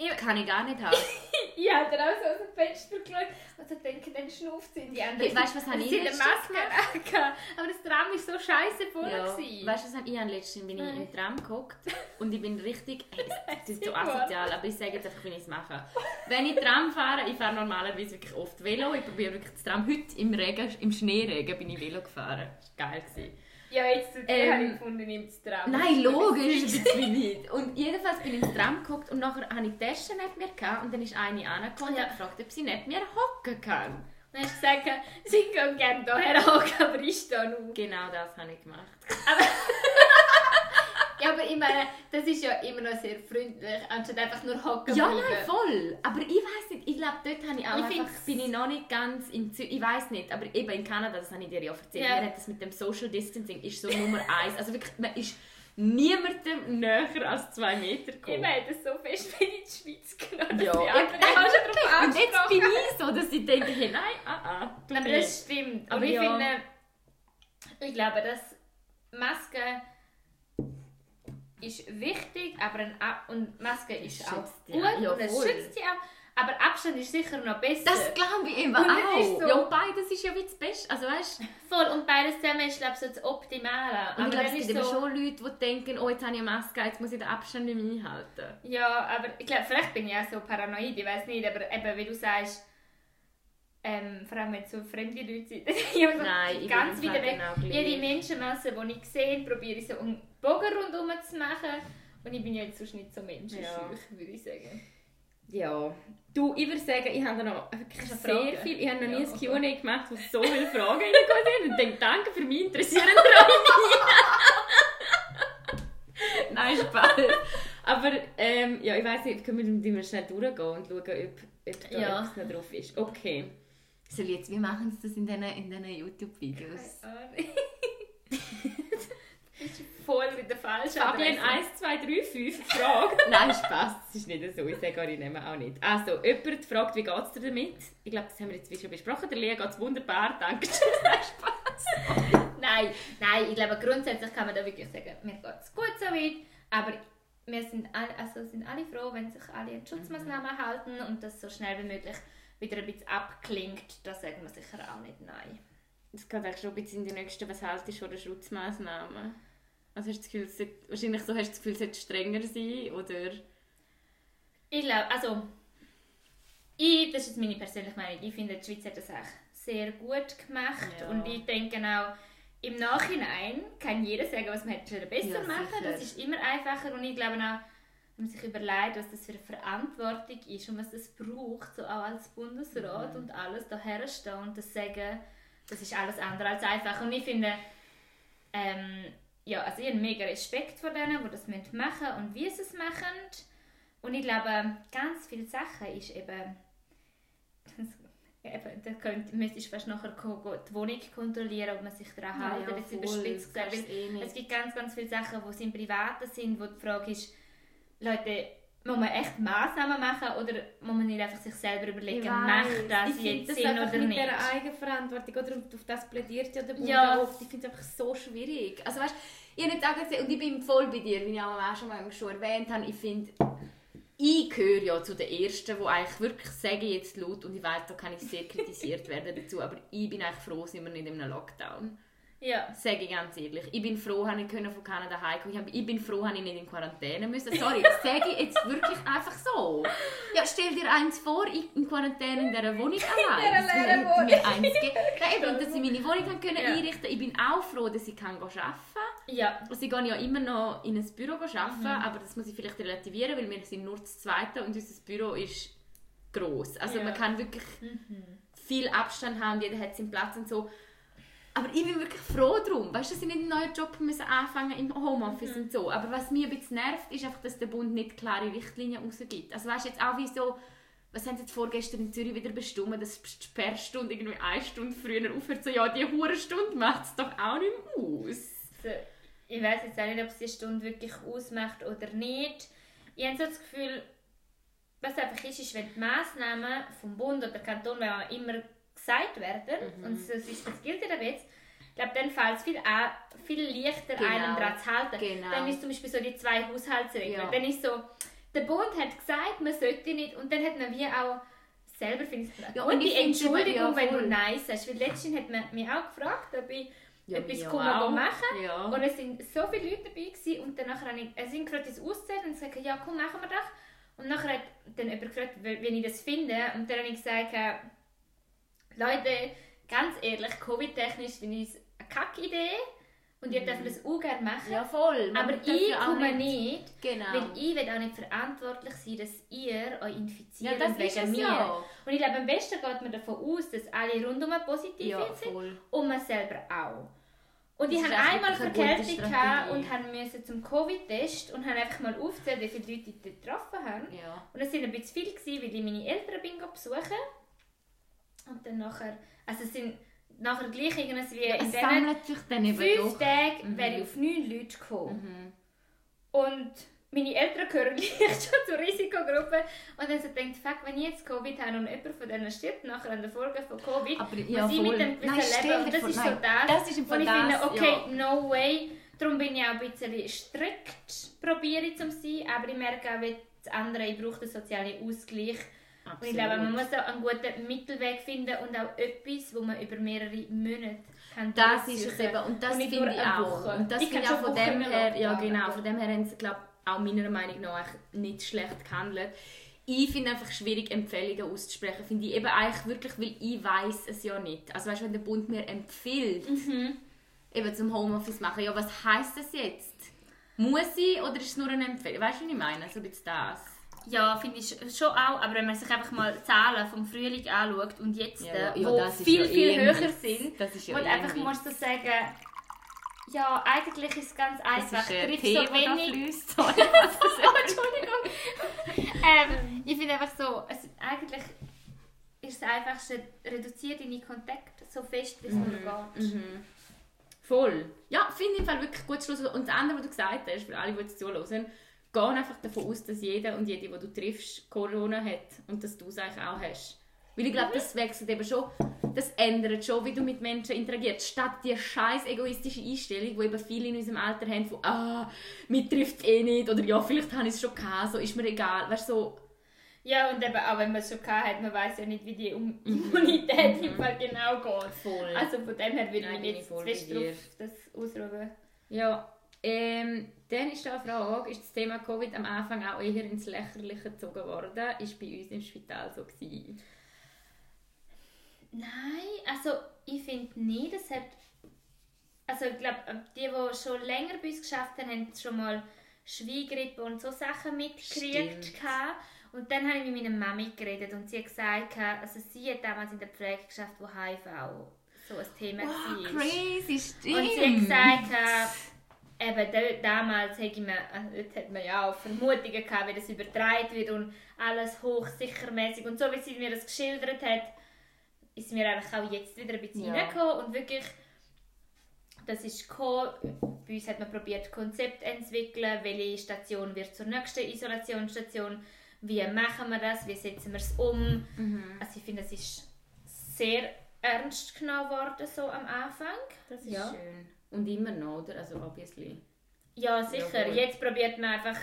Ich, Kann ich gar nicht haben. ich habe dann auch so aus dem Fenster geschaut und so denke, dann schnauft sie in die andere. Hey, weißt du, was habe ich letztens Maske gehabt. Aber das Tram war so scheiße voll. Ja. gewesen. Weißt du, was ich habe letztens bin ich im Tram gehockt und ich bin richtig, hey, das ist so asozial, aber ich sage jetzt einfach, wie ich es mache. Wenn ich Tram fahre, ich fahre normalerweise wirklich oft Velo, ich probiere wirklich das Tram. Heute im Regen, im Schneeregen bin ich Velo gefahren. Das war geil. Gewesen. Ja, jetzt zu dir Ähm, habe ich gefunden, nimm das Tram. Nein, logisch, ein bisschen nicht. Und jedenfalls bin ich ins Tram geguckt und nachher hatte ich die Tasche neben mir gehabt, und dann ist eine angekommen und Ja. hat gefragt, ob sie neben mir hocken kann. Dann hast du gesagt, sie können gerne hierher hocken, aber ich stehe nur. Genau das habe ich gemacht. Ja, aber ich meine, das ist ja immer noch sehr freundlich, anstatt einfach nur hocken Ja, bleiben. nein, voll. Aber ich weiß nicht, ich glaube, dort habe ich auch Ich einfach, bin ich noch nicht ganz im Zü Ich weiß nicht, aber eben in Kanada, das habe ich dir ja erzählt, Ja. hat das mit dem Social Distancing ist so Nummer eins. Also wirklich, man ist niemandem näher als zwei Meter Ich gekommen. meine, das so fest wie in die Schweiz genommen. Ja, die ich, anderen haben schon drauf und jetzt bin ich so, dass ich denke, hey, nein, ah, ah, du Aber das stimmt. Aber Aber ich ja. finde, ich glaube, dass Maske ist wichtig, aber ein Ab und Maske ist auch dich, gut ja, und es schützt sie auch. Aber Abstand ist sicher noch besser. Das glaube ich eben Und auch. so- Ja, und beides ist ja wie das Beste. Also weißt Voll und beides zusammen ist glaube ich, so das Optimale. und ich glaube, es gibt so, schon Leute, die denken, oh, jetzt habe ich eine Maske, jetzt muss ich den Abstand nicht mehr einhalten. Ja, aber ich glaube, vielleicht bin ich auch so paranoid, ich weiß nicht, aber eben, wie du sagst, ähm, vor allem wenn es so fremde Leute sind, ich so Nein, ich ganz Fall weg. genau. Jede Menschenmasse, die ich sehe, probiere ich so einen Bogen rundherum zu machen. Und ich bin ja jetzt sonst nicht so menschenscheu, Ja. würde ich sagen. Ja, du, ich würde sagen, ich habe da noch wirklich sehr viel. Ich habe noch nie Ja, ein okay. Q&A gemacht, wo so viele Fragen reingekommen sind. Und denke, danke für mich interessieren euch. Nein, Spaß. Aber ähm, ja, ich weiß nicht, können wir mit dem schnell durchgehen und schauen, ob, ob da Ja. etwas noch drauf ist. Okay. Ich jetzt, wie machen sie das in diesen in YouTube-Videos? Das ist voll mit der falschen Fabian Adresse. 1, 2, 3, 5 fragt. Nein, Spaß, das ist nicht so. Ich sage eure Namen auch nicht. Also, jemand fragt, wie geht es dir damit? Ich glaube, das haben wir jetzt schon besprochen. Der Lea geht es wunderbar, danke schön. Nein, Spaß. Nein, nein, ich glaube grundsätzlich kann man da wirklich sagen, mir geht es gut so weit, aber wir sind alle, also sind alle froh, wenn sich alle an Schutzmaßnahmen halten und das so schnell wie möglich wieder ein bisschen abklingt, da sagen wir sicher auch nicht nein. Das geht eigentlich schon ein bisschen in die nächsten, was haltest du von der Schutzmaßnahmen? Also hast du das Gefühl, es sollte, wahrscheinlich so hast du das Gefühl, es sollte strenger sein, oder? Ich glaube, also, ich, das ist jetzt meine persönliche Meinung, ich finde, die Schweiz hat das auch sehr gut gemacht Ja. und ich denke auch, im Nachhinein kann jeder sagen, was man hätte besser Ja, machen sicher. Das ist immer einfacher und ich glaube auch, wenn man sich überlegt, was das für eine Verantwortung ist und was das braucht, so auch als Bundesrat Mhm. und alles daher stehen und das sagen, das ist alles andere als einfach. Und ich finde, ähm, ja, also ich habe mega Respekt vor denen, die das machen müssen und wie sie es machen. Und ich glaube, ganz viele Sachen ist eben, eben da könnt, müsstest du fast nachher die Wohnung kontrollieren, ob man sich daran Ja, hält, ja, jetzt überspitzt gesagt. Eh. Es gibt ganz, ganz viele Sachen, die im Privaten sind, wo die Frage ist, Leute, muss man echt Massnahmen machen oder muss man nicht einfach sich selber überlegen, macht das ich jetzt das Sinn einfach oder mit nicht? dieser Eigenverantwortung oder auf das plädiert ja der Bund Ja. oft. Ich finde es einfach so schwierig. Also weißt, ich habe nicht sagen, und ich bin voll bei dir, wie ich auch schon mal schon erwähnt habe, ich finde, ich gehöre ja zu den Ersten, die eigentlich wirklich sagen jetzt laut, und ich weiß, da kann ich sehr kritisiert werden dazu, aber ich bin eigentlich froh, sind wir nicht in einem Lockdown. Ja. Sage ich ganz ehrlich. Ich bin froh, dass ich von Kanada heimkommen hab- ich bin froh, dass ich nicht in Quarantäne müssen. Sorry, das sage ich jetzt wirklich einfach so. Ja, stell dir eins vor, ich in Quarantäne in dieser Wohnung allein. Das leeren hätte mir eins. Nein, eben, dass ich meine Wohnung können Ja. einrichten Ich bin auch froh, dass ich kann arbeiten kann. Ja. Also ich gehe ja immer noch in ein Büro arbeiten, aber das muss ich vielleicht relativieren, weil wir sind nur das Zweite und unser Büro ist gross. Also Ja. man kann wirklich viel Abstand haben, jeder hat seinen Platz und so. Aber ich bin wirklich froh darum. Weißt du, dass ich nicht einen neuen Job müssen anfangen im Homeoffice und so. Aber was mich ein bisschen nervt, ist einfach, dass der Bund nicht klare Richtlinien rausgibt. Also weißt du jetzt auch wie so, was haben sie jetzt vorgestern in Zürich wieder bestimmt, dass die Sperrstunde irgendwie eine Stunde früher aufhört. So, ja, die Hurenstunde macht es doch auch nicht mehr aus. Also, ich weiß jetzt auch nicht, ob es die Stunde wirklich ausmacht oder nicht. Ich habe so das Gefühl, was einfach ist, ist, wenn die Massnahmen vom Bund oder Kanton, wenn man immer gesagt werden, Mhm. und das, ist, das gilt ja jetzt, ich glaube, dann fällt es viel, viel leichter, Genau. einem daran zu halten. Genau. Dann ist zum Beispiel so die zwei Haushaltsregeln. Ja. Dann ist so, der Bund hat gesagt, man sollte nicht, und dann hat man wie auch selber finde ich Ja, und, und die Entschuldigung, wenn du. Nein sagst. Weil letztens hat man mich auch gefragt, ob ich Ja, etwas auch. machen Ja. Und es sind so viele Leute dabei gewesen, und dann nachher habe ich, es sind gerade das auszählen und gesagt, ja komm, machen wir doch. Und nachher hat dann jemand gefragt, wie wie ich das finde. Und dann habe ich gesagt, äh, Leute, ganz ehrlich, Covid-technisch finde ich es eine Kackidee. Und ihr dürft das auch gerne machen. ja, voll. Man Aber ich ja auch komme nicht, Genau. weil ich will auch nicht verantwortlich sein, dass ihr euch ja, infiziert das ist es mir. ja. Und ich glaube, am besten geht man davon aus, dass alle rundum positiv Ja, sind voll. und man selber auch. Und Das ich echt einmal Verkältung und haben müssen zum Covid-Test und haben einfach mal aufgezählt, wie viele Leute ich dort getroffen habe. Ja. Und es waren ein bisschen viele, gewesen, weil ich meine Eltern bin besuchen. Und dann nachher, also es sind nachher gleich irgendwas wie in Es diesen fünf doch. Tagen Mhm. wäre ich auf neun Leute gekommen. Mhm. Und meine Eltern gehören gleich schon zur Risikogruppe. Und dann so denkt, fuck, wenn ich jetzt Covid habe und jemand von denen stirbt nachher an der Folge von Covid, Aber muss ja, ich voll. mit dem Nein, gewissen stell leben. Und das vor- ist so nein, das, das ist wo ich finde, okay, ja. no way. Darum bin ich auch ein bisschen strikt, probiere ich zu sein. Aber ich merke auch, wie das andere, ich brauche den sozialen Ausgleich. Und ich glaube, man muss auch einen guten Mittelweg finden und auch etwas, wo man über mehrere Monate kann Das ist es eben. Und das finde ich auch. Woche. Und das finde ich auch von dem her, ja genau, von dem her haben sie, glaube auch meiner Meinung nach nicht schlecht gehandelt. Ich finde einfach schwierig, Empfehlungen auszusprechen. Finde ich eben eigentlich wirklich, weil ich weiß es ja nicht. Also weißt du, wenn der Bund mir empfiehlt, Mhm. eben zum Homeoffice machen, ja, was heißt das jetzt? Muss ich oder ist es nur eine Empfehlung? Weißt du, was ich meine? So ein bisschen das. Ja, finde ich schon auch, aber wenn man sich einfach mal Zahlen vom Frühling anschaut und jetzt, Ja, ja, äh, ja, wo ist viel, ja viel eh höher sind, Das ist ja und eh ein einfach musst du sagen, ja, eigentlich ist es ganz einfach, Das ist ein Tee, so da wenig. fließt. Sorry, das Entschuldigung. ähm, ich finde einfach so, es, eigentlich ist es einfachste, reduziere deine Kontakte so fest, wie es nur geht. Mhm. Voll. Ja, finde ich im Fall wirklich gut Schluss. Und das andere, was du gesagt hast, für alle, die jetzt zuhören, geh einfach davon aus, dass jeder und jede, die du triffst, Corona hat und dass du es eigentlich auch hast. Weil ich glaube, das wechselt eben schon, das ändert schon, wie du mit Menschen interagierst. Statt die scheiß egoistische Einstellung, die eben viele in unserem Alter haben, von «Ah, mich trifft eh nicht» oder «Ja, vielleicht habe ich es schon gehabt, so ist mir egal». Weißt du, so, Ja, und eben auch wenn man es schon gehabt hat, man weiß ja nicht, wie die um Immunität im Fall genau geht. voll. Also von dem her würde ich bin jetzt fest drauf das ausruhen. Ja, ähm, dann ist da eine Frage, ist das Thema Covid am Anfang auch eher ins Lächerliche gezogen worden? Ist bei uns im Spital so gewesen? Nein, also ich finde nicht, es hat... Also ich glaube, die, die schon länger bei uns geschafft haben, haben schon mal Schweigrippe und so Sachen mitgekriegt. Und dann habe ich mit meiner Mami geredet und sie hat gesagt, also sie hat damals in der Pflege geschafft, wo HIV so ein Thema war. crazy, stimmt! Und sie hat gesagt, äh, eben da- damals hat man, äh, dort hat man ja auch Vermutungen gehabt, wie das übertragen wird und alles hochsichermäßig. Und so wie sie mir das geschildert hat, ist mir eigentlich auch jetzt wieder ein bisschen Ja. reingekommen. Und wirklich, das ist gekommen. Bei uns hat man probiert, Konzept zu entwickeln, welche Station wird zur nächsten Isolationsstation, wie machen wir das, wie setzen wir es um. Also ich finde, es ist sehr ernst genommen worden, so am Anfang. Das ist Ja. schön. Und immer noch, oder? Also obviously. Ja, sicher. Jawohl. Jetzt probiert man einfach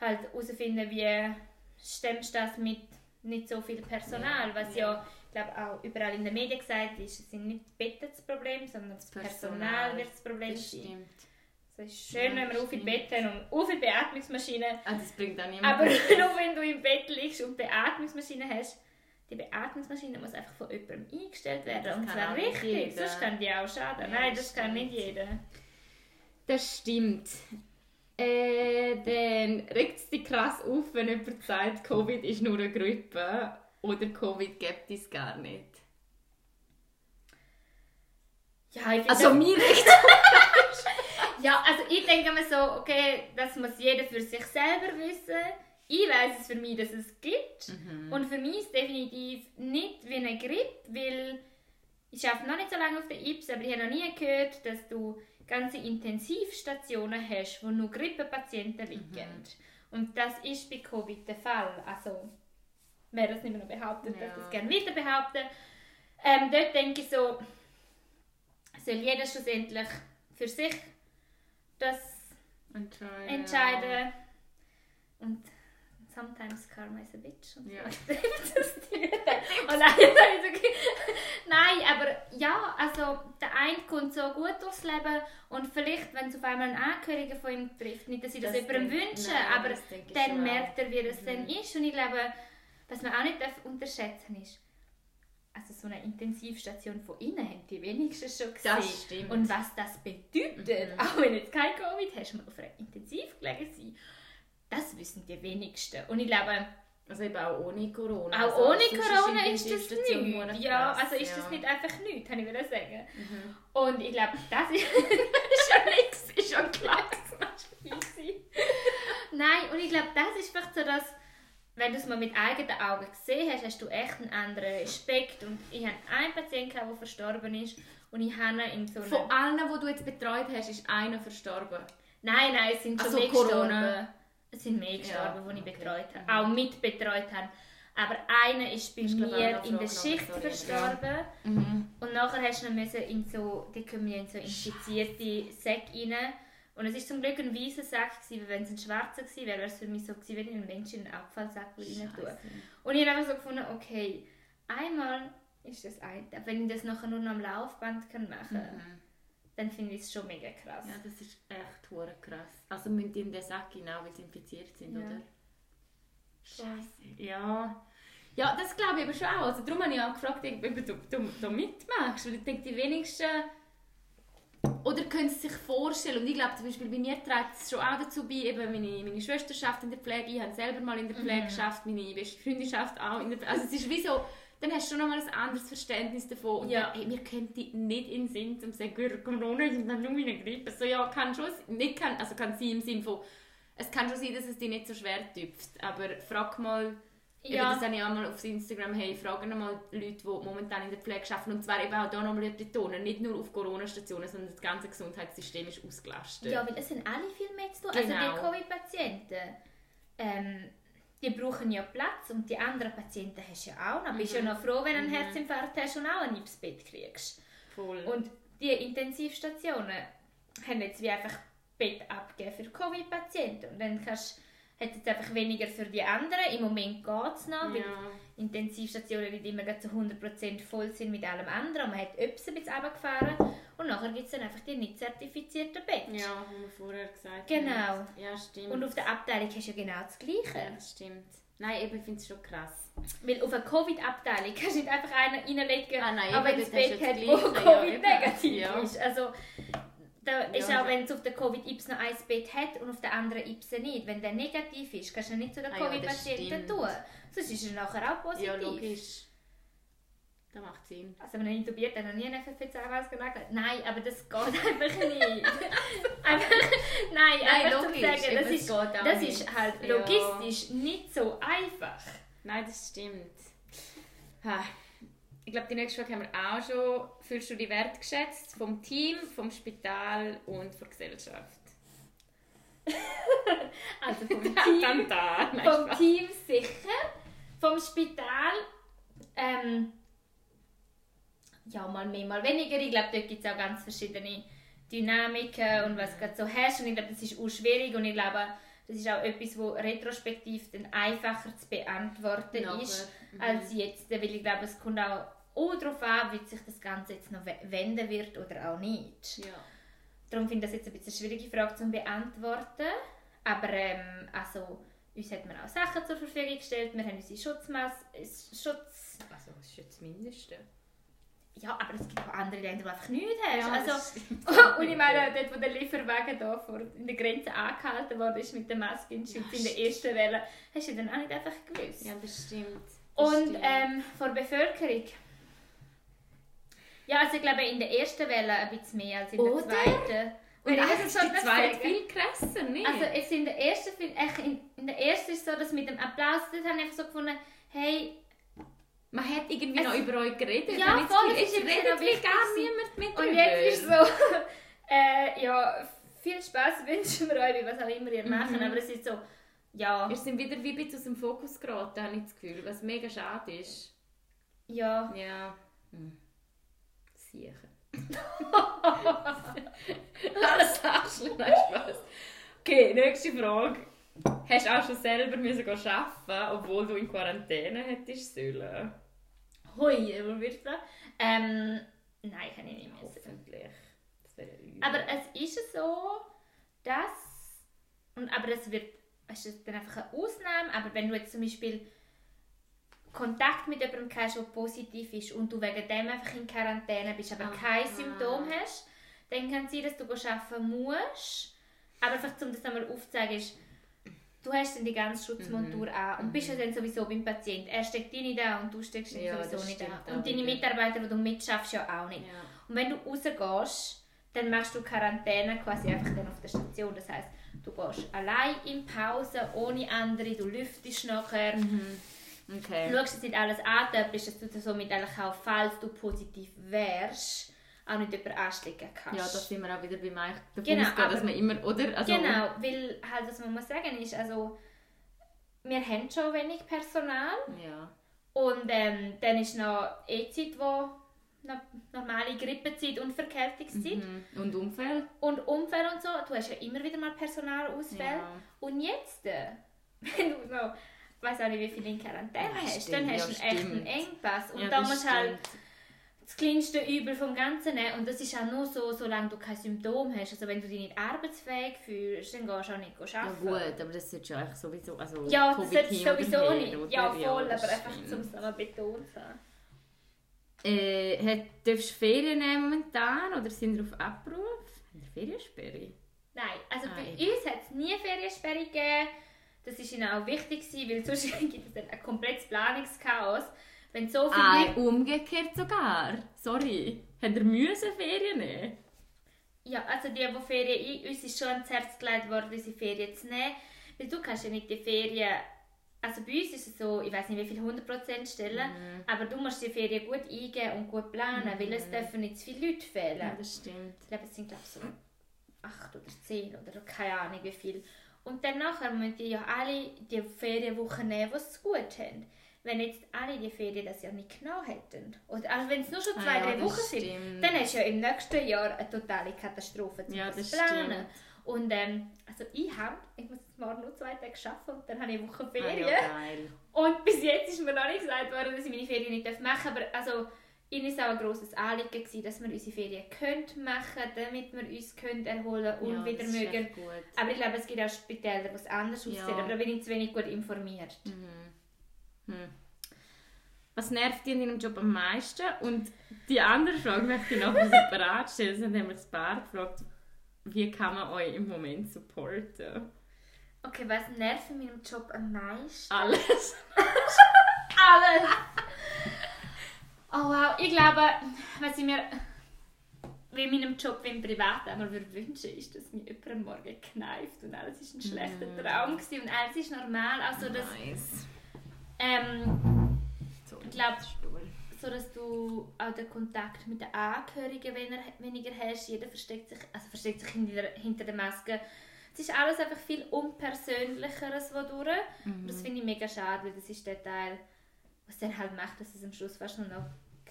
halt herauszufinden, wie stemmst du das mit nicht so viel Personal, Ja, was ja. ja, ich glaube auch überall in den Medien gesagt ist, es sind nicht die Betten das Problem, sondern das Personal, Personal. wird das Problem Das sein. stimmt. Es ist schön, Ja, wenn auch viele stimmt. Betten und auch viele Beatmungsmaschinen, Ah, das bringt auch niemand. aber nur wenn du im Bett liegst und Beatmungsmaschine hast, die Beatmungsmaschine muss einfach von jemandem eingestellt werden. das und zwar richtig, sonst kann die auch schaden. Ja, Nein, das das kann nicht jeder. Das stimmt. Äh, dann regt es dich krass auf, wenn jemand sagt, Covid ist nur eine Grippe oder Covid gibt es gar nicht. Ja, ich Also mir regt Ja, also ich denke mir so, okay, das muss jeder für sich selber wissen. Ich weiß es für mich, dass es gibt. Und für mich ist es definitiv nicht wie eine Grippe, weil ich arbeite noch nicht so lange auf der IPS, aber ich habe noch nie gehört, dass du ganze Intensivstationen hast, wo nur Grippepatienten liegen. Und das ist bei Covid der Fall. Also, wer das nicht mehr noch behauptet, Ja. darf das gerne wieder behaupten. Ähm, dort denke ich so, soll jeder schlussendlich für sich das Entscheiden. entscheiden. Und sometimes karma is a bitch. Und Ja. so Und dann ich so ge- Nein, aber ja, also der eine kommt so gut durchs Leben und vielleicht, wenn es auf einmal einen Angehörigen von ihm trifft, nicht, dass ich das, Das jemandem wünsche, nein, aber dann merkt er, wie das Mhm. dann ist. Und ich glaube, was man auch nicht unterschätzen ist, also so eine Intensivstation von innen haben die wenigsten schon gesehen. Das stimmt. Und was das bedeutet, Mhm. auch wenn du jetzt kein Covid hast, mal auf einer Intensiv gelegen sein, das wissen die wenigsten. Und ich glaube, Also eben auch ohne Corona. auch also ohne Corona die ist das nichts. Ja, also ist ja. das nicht einfach nichts, kann ich wieder sagen. Mhm. Und ich glaube, das ist schon nichts, ist schon klar. Nein, und ich glaube, das ist vielleicht so, dass, wenn du es mal mit eigenen Augen gesehen hast, hast du echt einen anderen Respekt. Und ich hatte einen Patienten, gehabt, der verstorben ist, und ich habe in so einer... Von allen, die du jetzt betreut hast, ist einer verstorben. Nein, nein, es sind schon Also Corona. gestorben. Es sind mehr gestorben, Ja, die ich okay. betreut habe. Mhm. Auch mitbetreut habe. Aber einer ist bei Ist, mir in der Schicht sorry, verstorben. Mhm. Und nachher hast du müssen in so, die kommen ja in so infizierte Säcke rein. Und es war zum Glück ein weißer Sack, gewesen, weil wenn es ein schwarzer gewesen wäre, wäre es für mich so gewesen, wenn ich einen Menschen in einen Abfallsack rein tue. Und ich habe einfach so gefunden, okay, einmal ist das ein, aber wenn ich das nachher nur noch am Laufband kann machen kann, Mhm. Dann finde ich es schon mega krass. Ja, das ist echt hure krass. Also müssen die in den Sack hinein, weil sie infiziert sind, Ja. oder? Scheiße. Ja. Ja, das glaube ich aber schon auch. Also darum habe ich auch gefragt, ob du, du, du mitmachst. Weil ich denke, die wenigsten... Oder können sie sich vorstellen. Und ich glaube, zum Beispiel bei mir trägt es schon auch dazu bei, eben meine, meine Schwester schafft in der Pflege, ich habe selber mal in der Pflege Mhm. geschafft, meine beste Freundin schafft auch in der Pflege. Also es ist wie so, dann hast du schon nochmal ein anderes Verständnis davon. Und Ja. dann, ey, wir können die nicht in den Sinn um zu sagen, «Ja, Corona ist dann nur eine Grippe. So, ja, kann schon, nicht kann, also kann sein im Sinn von, es kann schon sein, dass es dich nicht so schwer tüpft, aber frag mal, Eben, Ja. das habe ich auch mal auf Instagram, hey, fragen mal Leute, die momentan in der Pflege arbeiten. Und zwar eben auch da nochmal betonen, nicht nur auf Corona-Stationen, sondern das ganze Gesundheitssystem ist ausgelastet. Ja, weil es sind alle viel mehr zu tun. Genau. Also die Covid-Patienten, ähm, die brauchen ja Platz und die anderen Patienten hast du ja auch noch. Bist ja noch froh, wenn du einen Mhm. Herzinfarkt hast und auch ein Ipsbett kriegst. Voll. Und die Intensivstationen haben jetzt wie einfach Bett abgegeben für Covid-Patienten. Und dann kannst hat jetzt einfach weniger für die anderen. Im Moment geht es noch, weil ja. Intensivstationen nicht immer zu 100% voll sind mit allem anderen. Man hat etwas ein bisschen runtergefahren und nachher gibt es dann einfach die nicht zertifizierten Betten. ja, wie wir vorher gesagt Genau. haben. Ja, stimmt. Und auf der Abteilung hast du ja genau das Gleiche. ja, das stimmt. Nein, eben, ich finde es schon krass. Weil auf einer Covid-Abteilung kannst du nicht einfach einen reinlegen, Ah, nein, aber ins Bett hat, wo ja, Covid-negativ. Ja. ist. Also, da ist Ja, auch, ja. wenn es auf der Covid-Ips noch ein Bett hat und auf der anderen Ips nicht. Wenn der negativ ist, kannst du nicht zu den Ah, ja, das Covid-Patienten stimmt. tun. Sonst ist er nachher auch positiv. Ja, logisch. Das macht Sinn. Also wenn er intubiert, dann noch nie einen FFP2-Maske genagelt. Nein, aber das geht einfach nicht. einfach, nein, Nein, einfach logisch, zu sagen, das, ist, das nicht. ist halt Ja. logistisch nicht so einfach. Nein, das stimmt. Ich glaube, die nächste Frage haben wir auch schon. Fühlst du dich wertgeschätzt vom Team, vom Spital und von der Gesellschaft? Also vom Dann Team, da. Nein, vom Spaß. Team sicher. Vom Spital, ähm, ja, mal mehr, mal weniger. Ich glaube, dort gibt es auch ganz verschiedene Dynamiken und was gerade so hast. Und ich glaube, das ist auch schwierig und ich glaube, das ist auch etwas, wo retrospektiv dann einfacher zu beantworten Nachher. ist, Mhm. als jetzt. Weil ich glaube, es kommt auch, auch darauf an, wie sich das Ganze jetzt noch we- wenden wird oder auch nicht. Ja. Darum finde ich das jetzt ein bisschen eine schwierige Frage zu beantworten. Aber ähm, also, uns hat man auch Sachen zur Verfügung gestellt. Wir haben unsere Schutzmaß... äh, Schutz... Also, das ist jetzt das Mindeste. Ja, aber es gibt auch andere Länder, die einfach nichts haben. Ja, also, das und ich meine, dort, wo der Lieferwagen da vor, in der Grenze angehalten wurde, ist mit der Maske in der Schweiz in der ersten Welle, hast du dann auch nicht einfach gewusst. Ja, das stimmt. Das Und stimmt. ähm, von der Bevölkerung? Ja, also ich glaube in der ersten Welle ein bisschen mehr als in der Oder? zweiten. Und das muss ist schon die zweite viel krasser, nicht? Also jetzt in der ersten, in, in der ersten ist es so, dass mit dem Applaus, dort habe ich einfach so gefunden, hey, man hat irgendwie Es- noch über euch geredet. Ja, das voll, es ist redet wie gar niemand mit und drüber. jetzt ist so, äh, ja, viel Spaß wünschen wir euch, was auch immer ihr macht, Mhm. aber es ist so, ja, Wir sind wieder wie ein bisschen aus dem Fokus geraten, habe ich das Gefühl, was mega schade ist. ja, Ja. Sicher. Alles du, nein, Spaß. Okay, nächste Frage. Hast du auch schon selber müssen arbeiten, obwohl du in Quarantäne hättest sollen? Hui, wo wirst du Ähm, nein, kann ich nicht mehr sagen. Hoffentlich. Das wäre übel. Aber es ist so, dass. Und, aber es wird. Es ist dann einfach eine Ausnahme. Aber wenn du jetzt zum Beispiel Kontakt mit jemandem hast, der positiv ist und du wegen dem einfach in Quarantäne bist, aber Aha. kein Symptom hast, dann kann es sein, dass du arbeiten musst. Aber einfach, um das nochmal aufzuzeigen, ist, du hast dann die ganze Schutzmontur an und bist ja dann sowieso beim Patienten. Er steckt dich nicht an und du steckst ihn Ja, sowieso nicht an. Und deine wieder. Mitarbeiter, die du mitschaffst, ja auch nicht. Ja. Und wenn du rausgehst, dann machst du Quarantäne quasi einfach dann auf der Station. Das heißt, du gehst allein in Pause, ohne andere, du lüftest nachher, Okay. schaust, dass nicht alles antöpfst, dass du somit eigentlich auch, falls du positiv wärst, auch nicht jemanden anstecken kannst. Ja, da sind wir auch wieder beim eigentlich davon Genau, ausgehen, dass man immer, oder? Also, Genau, weil halt, was man muss sagen ist, also wir haben schon wenig Personal Ja. und ähm, dann ist noch E-Zeit, wo noch normale Grippezeit und Verkältungszeit. Mhm. Und Umfeld? Und Unfälle und so, du hast ja immer wieder mal Personalausfälle. Ja. Und jetzt, äh, wenn du noch, weiß auch nicht, wie viel in Quarantäne Ja, hast, stimmt, dann hast du ja, einen echten. Engpass. Und Ja, da das musst du halt. Das kleinste Übel vom Ganzen nehmen. Und das ist auch nur so, solange du kein Symptom hast. Also wenn du dich nicht arbeitsfähig fühlst, dann gehst du auch nicht Ja arbeiten. gut, aber das sollte ja eigentlich sowieso, also Ja, das Covid sollte hin oder sowieso nicht. Ja, voll, aber einfach zum es nochmal betont zu haben. Äh, hat, darfst du Ferien nehmen momentan oder sind wir auf Abruf? Haben wir Feriensperre? Nein, also bei Nein. uns hat es nie Feriensperre gegeben. Das war ihnen auch wichtig, weil sonst gibt es dann ein komplettes Planungschaos. Wenn so viele Ah, umgekehrt sogar. Sorry. Habt ihr müssen Ferien nehmen? Ja, also die, die Ferien... ein- Uns ist schon ans Herz gelegt worden, unsere Ferien zu nehmen. Weil du kannst ja nicht die Ferien... Also bei uns ist es so, ich weiß nicht wie viel 100% stellen, Mhm. aber du musst die Ferien gut eingeben und gut planen, weil es dürfen nicht zu viele Leute fehlen. Ja, das stimmt. Ich glaube, es sind glaube so acht oder zehn oder keine Ahnung wie viel. Und dann nachher müssen die ja alle die Ferienwochen nehmen, die sie gut haben. Wenn jetzt alle die Ferien das Jahr nicht genommen hätten, oder also wenn es nur schon Ah zwei, ja, drei Wochen sind, stimmt. dann hast du ja im nächsten Jahr eine totale Katastrophe zu Ja, das planen. stimmt. Und ähm, also ich habe, ich muss jetzt morgen nur zwei Tage arbeiten und dann habe ich eine Woche Ah, Ferien. ja, geil. Und bis jetzt ist mir noch nicht gesagt worden, dass ich meine Ferien nicht machen darf. Aber also, ihnen war auch ein grosses Anliegen, gewesen, dass wir unsere Ferien können machen damit wir uns können erholen und ja, wieder ist mögen. Aber ich glaube, es gibt auch Spitäler, wo es anders Ja. aussieht. Aber da bin ich zu wenig gut informiert. Hm. Was nervt dich in deinem Job am meisten? Und die andere Frage möchte ich nachher separat stellen. Es haben nämlich ein paar gefragt, wie kann man euch im Moment supporten? Okay, was nervt in meinem Job am meisten? Alles. Alles! Oh wow, ich glaube, was ich mir wie in meinem Job im Privaten einmal würde wünschen, ist, dass mir jemand am Morgen kneift und alles ist ein schlechter Traum gewesen und alles ist normal. Also, dass, nice. Ähm, So, Ich glaub- Stuhl. so dass du auch den Kontakt mit den Angehörigen weniger, weniger hast. Jeder versteckt sich, also versteckt sich hinter, hinter der Maske. Es ist alles einfach viel unpersönlicheres, was durch. Und das finde ich mega schade, weil das ist der Teil, was dann halt macht, dass es am Schluss fast nur noch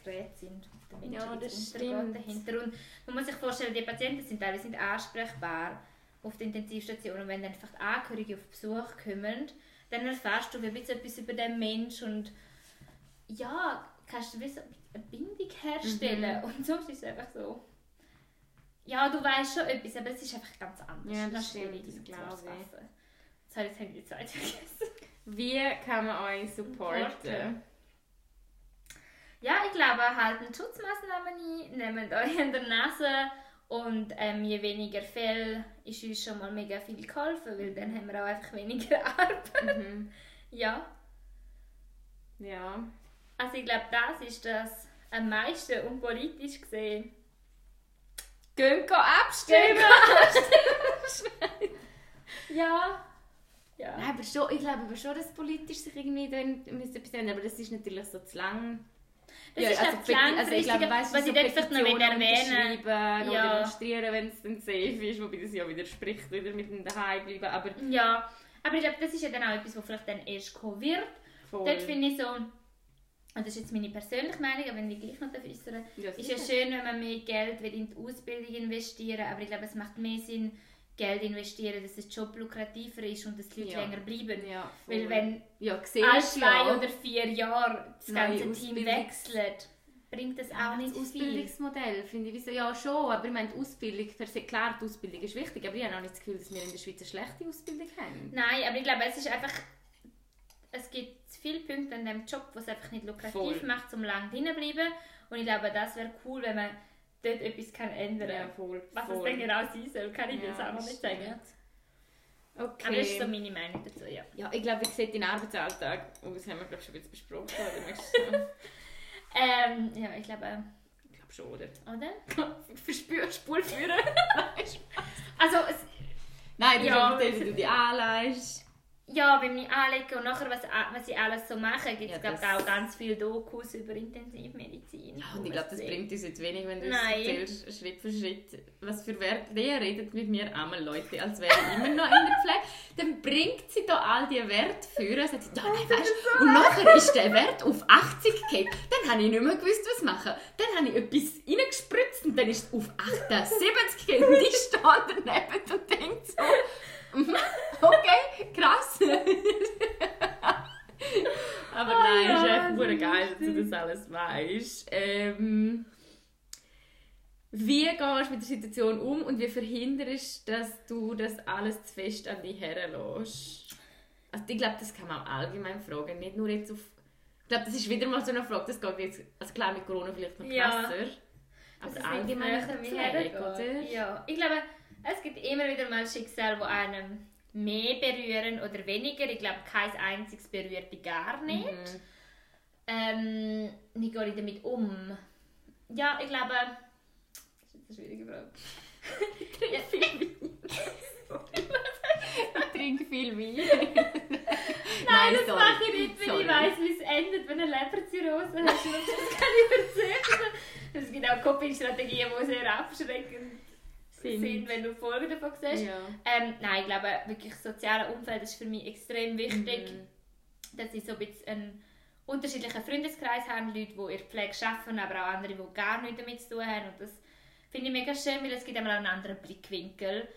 Geräte sind. Der Mensch Ja, das stimmt. dahinter. Und man muss sich vorstellen, die Patienten sind teilweise nicht ansprechbar auf der Intensivstation. Und wenn dann einfach die Angehörigen auf Besuch kommen, dann erfährst du bisschen etwas über den Mensch und ja, kannst du eine Bindung herstellen. Und sonst ist es einfach so. Ja, du weißt schon etwas, aber es ist einfach ganz anders. Ja, das stimmt, das glaube ich. Jetzt habe ich jetzt die Zeit vergessen. Wie kann man euch supporten? Supporten. Ja, ich glaube, halten Schutzmaßnahmen ein, nehmt euch in der Nase und ähm, je weniger Fälle ist uns schon mal mega viel geholfen, weil dann haben wir auch einfach weniger Arbeit. Mhm. Ja, Ja. also ich glaube, das ist das am meisten und politisch gesehen. Gehen abstimmen! Ja. Ja. Nein, aber schon, ich glaube aber schon, dass politisch sich irgendwie da müsste etwas ändern, aber das ist natürlich so zu lang. Das ist also, Peti- also ich glaube, weißt was ich dort vielleicht noch erwähnen unterschreiben Ja. oder demonstrieren, wenn es dann safe ist, wobei das ja widerspricht, wieder mit dem daheim bleiben, aber Ja, aber ich glaube, das ist ja dann auch etwas, was vielleicht dann erst kommen wird. voll. Dort finde ich so, und das ist jetzt meine persönliche Meinung, aber wenn ich gleich noch äußern Ja, ist ja schön, wenn man mehr Geld will in die Ausbildung investieren aber ich glaube, es macht mehr Sinn, Geld investieren, dass der Job lukrativer ist und dass die Leute Ja. länger bleiben. Ja, Weil wenn ja, alle siehst zwei oder vier Jahre das ganze Team Ausbildungs- wechselt, bringt das auch nicht das viel. Ausbildungsmodell finde ich, ja schon, aber ich meine, die Ausbildung, klar, die Ausbildung ist wichtig, aber ich habe auch nicht das Gefühl, dass wir in der Schweiz eine schlechte Ausbildung haben. Nein, aber ich glaube, es ist einfach. Es gibt viele Punkte an diesem Job, was es einfach nicht lukrativ Voll. macht, um lange drin zu bleiben. Und ich glaube, das wäre cool, wenn man dort etwas kann ändern kann. voll. Was es voll. dann genau sein soll, kann ich Ja, jetzt auch noch nicht sagen. Okay. Aber das ist so meine Meinung dazu, ja. ja, ich glaube, wie sieht dein Arbeitsalltag aus? Das haben wir, glaube ich, schon ein bisschen besprochen. Oder Ähm, ja, ich glaube, ich glaube schon, oder? oder? Verspür, Spurführer. Also, es, Nein, du Ja. ja. erzählst, wie du dich anleihst. Ja, wenn ich anlege und nachher, was, was ich alles so mache, gibt es, Ja, das- auch ganz viele Dokus über Intensivmedizin. Ja, und ich glaube, das bringt uns jetzt wenig, wenn du uns erzählst, Schritt für Schritt, was für Werte. Der redet mit mir einmal Leute, als wäre ich immer noch in der Pflege. Dann bringt sie da all die Werte für und sagt, sie, ja, nein, weißt, du, und nachher ist der Wert auf 80 gekippt. Dann habe ich nicht mehr gewusst, was machen. Dann habe ich etwas reingespritzt und dann ist es auf 78 gekippt. Und ich stehe daneben und denke so, okay, krass. Aber nein, ja, ist echt ist geil, dass du das alles weißt. Ähm, wie gehst du mit der Situation um und wie verhinderst du, dass du das alles zu fest an dich herlässt? Also ich glaube, das kann man auch allgemein fragen, nicht nur jetzt auf... Ich glaube, das ist wieder mal so eine Frage, das geht jetzt, also klar mit Corona vielleicht noch Ja. krasser, Dass aber allgemein mit Pflege, oder? Ja, ich glaube, es gibt immer wieder mal Schicksale, die einem mehr berühren oder weniger. Ich glaube, kein einziges berührt dich gar nicht. Mhm. Ähm, wie gehe ich damit um? Ja, ich glaube... Das ist eine schwierige Frage. Ja, Ich trinke viel Wein. Nein, das sorry. mache ich nicht, weil Sorry. ich weiss, wie es endet, wenn eine Leberzirrhose hast. Das kann ich erzählen. Es gibt auch Coping-Strategien, die sehr abschreckend Sind. sind, wenn du Folgen davon siehst. Ja. Ähm, nein, ich glaube, wirklich das soziale Umfeld ist für mich extrem wichtig, Mhm. dass ich so ein bisschen einen unterschiedlichen Freundeskreis habe, Leute, die in der Pflege arbeiten, aber auch andere, die gar nichts damit zu tun haben. Und das finde ich mega schön, weil es gibt einmal einen anderen Blickwinkel.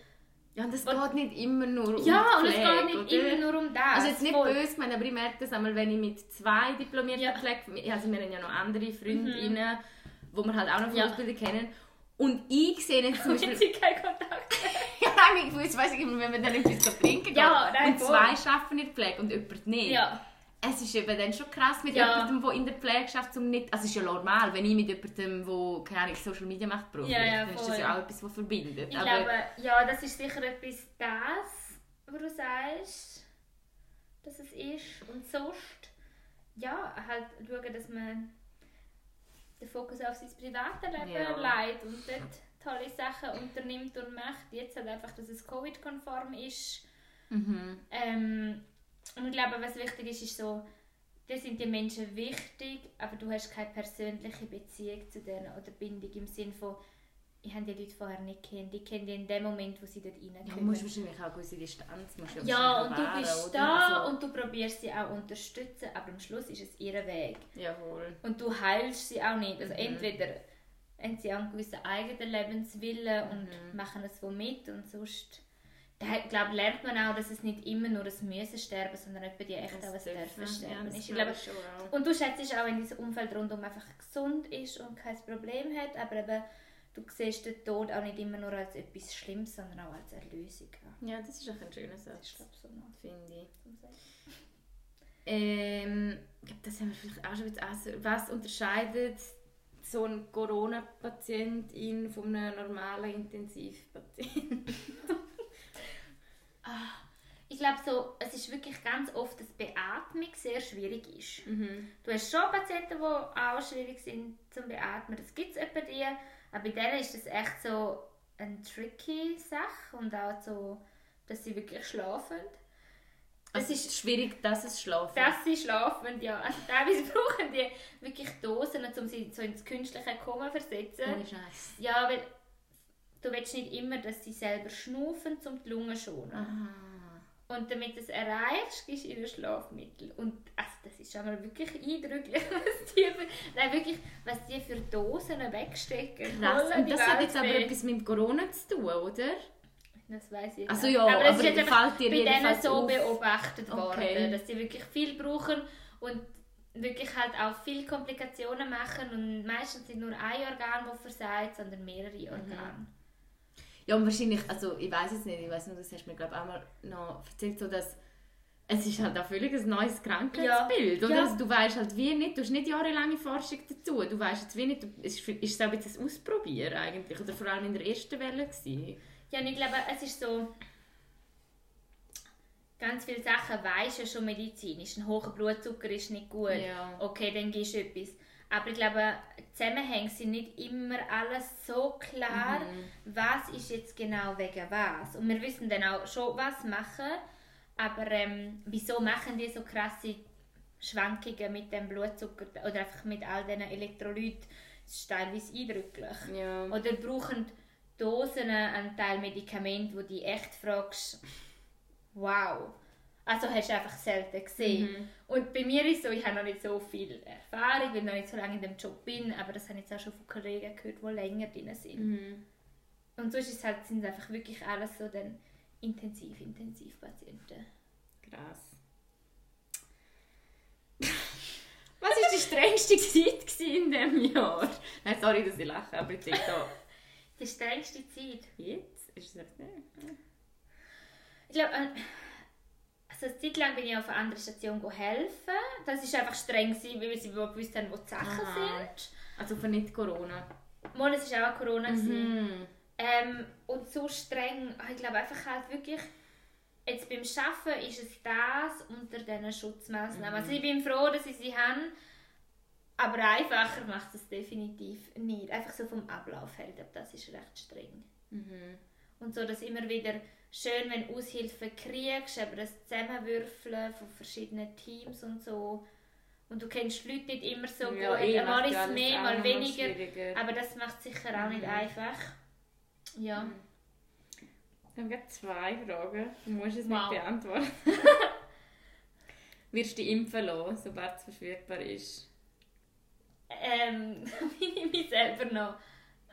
Ja, und es Und- geht nicht immer nur um Ja, und die es Pflege, geht nicht oder? immer nur um das. Also jetzt nicht Voll. böse gemeint, aber ich merke das einmal, wenn ich mit zwei diplomierten Ja. Pflege... Also wir haben ja noch andere Freundinnen, wo wir halt auch noch von Ja. Ausbildung kennen. Und ich sehe jetzt zum Beispiel... sie keinen Kontakt ja, nein, ich ich immer, wenn wir dann etwas trinken Ja, gehen nein, und voll. zwei arbeiten in der Pflege und jemand nicht. Ja, Es ist eben dann schon krass mit Ja. jemandem, der in der Pflege schafft, um nicht... Also es ist ja normal, wenn ich mit jemandem, der keine Ahnung, Social Media macht, beruflich, Ja, ja, dann ist das voll. ja auch etwas, was verbindet. ich aber glaube, ja, das ist sicher etwas das, was du sagst, dass es ist. Und sonst, ja, halt schauen, dass man den Fokus auf sein privates Leben Ja. legt und dort tolle Sachen unternimmt und macht. Jetzt halt einfach, dass es Covid-konform ist. Mhm. Ähm, und ich glaube, was wichtig ist, ist so, dir sind die Menschen wichtig, aber du hast keine persönliche Beziehung zu denen oder Bindung im Sinn von, ich habe die Leute vorher nicht kennt, ich kenne die in dem Moment, wo sie dort Ja, reinkommen. du musst wahrscheinlich auch eine gewisse Distanz musst du Ja, und du bist da Also- und du probierst sie auch unterstützen, aber am Schluss ist es ihr Weg. Jawohl. Und du heilst sie auch nicht. Also Mhm. entweder haben sie auch einen gewissen eigenen Lebenswillen und Mhm. machen es so mit und sonst da glaub, lernt man auch, dass es nicht immer nur das Müssen sterben, sondern etwa die echt auch ein Dürfen sterben das ist. Ich glaube glaube, und du schätzt auch, wenn dein Umfeld rundum einfach gesund ist und kein Problem hat, aber eben, du siehst den Tod auch nicht immer nur als etwas Schlimmes, sondern auch als Erlösung. Ja, das ist auch ein schöner Das ist, Satz, glaube ich, so noch finde ich. Ähm, ich glaube, das haben wir vielleicht auch schon also, Was unterscheidet so ein Corona-Patientin von einem normalen Intensivpatienten? Ich glaube so, es ist wirklich ganz oft, dass Beatmung sehr schwierig ist. Mhm. Du hast schon Patienten, die auch schwierig sind zum Beatmen, das gibt es etwa die, aber bei denen ist das echt so eine tricky Sache und auch so, dass sie wirklich schlafen. Also, es ist schwierig, dass es schlafen. Dass sie schlafen, ja. Also teilweise brauchen die wirklich Dosen, um sie so ins künstliche Koma zu versetzen. Ohne Scheiß. Ja, weil du willst nicht immer, dass sie selber schnaufen, um die Lungen zu schonen. Aha. Und damit du es erreichst, gibst du ihnen Schlafmittel. Und also das ist aber wirklich eindrücklich, was die, für, nein, wirklich, was die für Dosen wegstecken. Krass. Und das hat jetzt aber etwas mit Corona zu tun, oder? Das weiß ich Also nicht. ja, aber, es aber ist fällt dir bei denen so auf. beobachtet Okay. worden, dass sie wirklich viel brauchen und wirklich halt auch viele Komplikationen machen und meistens nicht nur ein Organ, das versagt, sondern mehrere Mhm. Ja, und wahrscheinlich, also ich weiß es nicht, ich weiß nur, das hast du mir glaube auch mal noch erzählt, so dass es ist halt auch völlig ein neues Krankheitsbild, oder? Ja. Also du weißt halt wie nicht, du hast nicht jahrelange Forschung dazu, du weißt jetzt wie nicht, du- es ist, ist es auch ein Ausprobieren eigentlich, oder vor allem in der ersten Welle gewesen. Ja, und ich glaube, es ist so, ganz viele Sachen weisst du schon medizinisch. Ein hoher Blutzucker ist nicht gut. Ja. Okay, dann gibst du etwas. Aber ich glaube, Zusammenhänge sind nicht immer alles so klar, was ist jetzt genau wegen was. Und wir wissen dann auch schon, was machen, aber ähm, wieso machen die so krasse Schwankungen mit dem Blutzucker oder einfach mit all diesen Elektrolyten? Das ist teilweise eindrücklich. Ja. Oder brauchen Dosen an Teil Medikament, wo die echt fragst, wow. Also hast du einfach selten gesehen. Und bei mir ist so, ich habe noch nicht so viel Erfahrung, weil ich noch nicht so lange in dem Job bin, aber das habe ich jetzt auch schon von Kollegen gehört, die länger drin sind. Mhm. Und sonst ist es halt, sind es einfach wirklich alles so dann intensiv, intensiv Patienten. Krass. Was war die strengste Zeit in diesem Jahr? Nein, sorry, dass ich lache, aber ich denke da, Die strengste Zeit. jetzt ist es nicht. Ich glaube, eine Zeit lang bin ich auf einer anderen Station helfen. Das ist einfach streng, weil sie überhaupt gewusst haben, wo die Sachen Aha. sind. Also für nicht Corona. Mal, es war auch Corona. Mhm. Ähm, und so streng, ich glaube einfach halt wirklich, jetzt beim Arbeiten ist es das unter diesen Schutzmaßnahmen. Also ich bin froh, dass ich sie habe, aber einfacher macht es definitiv nicht. Einfach so vom Ablauf her, ich glaube, das ist recht streng. Mhm. Und so, dass immer wieder schön, wenn du Aushilfen kriegst, aber das Zusammenwürfeln von verschiedenen Teams und so. Und du kennst die Leute nicht immer so Ja, gut. eh, mal ist es mehr, mal weniger. Aber das macht sicher auch nicht Mhm. einfach. Ja. Mhm. Ich habe zwei Fragen. Du musst es Wow. nicht beantworten. Wirst du dich impfen lassen, sobald es verfügbar ist? Ähm, bin ich mich selber noch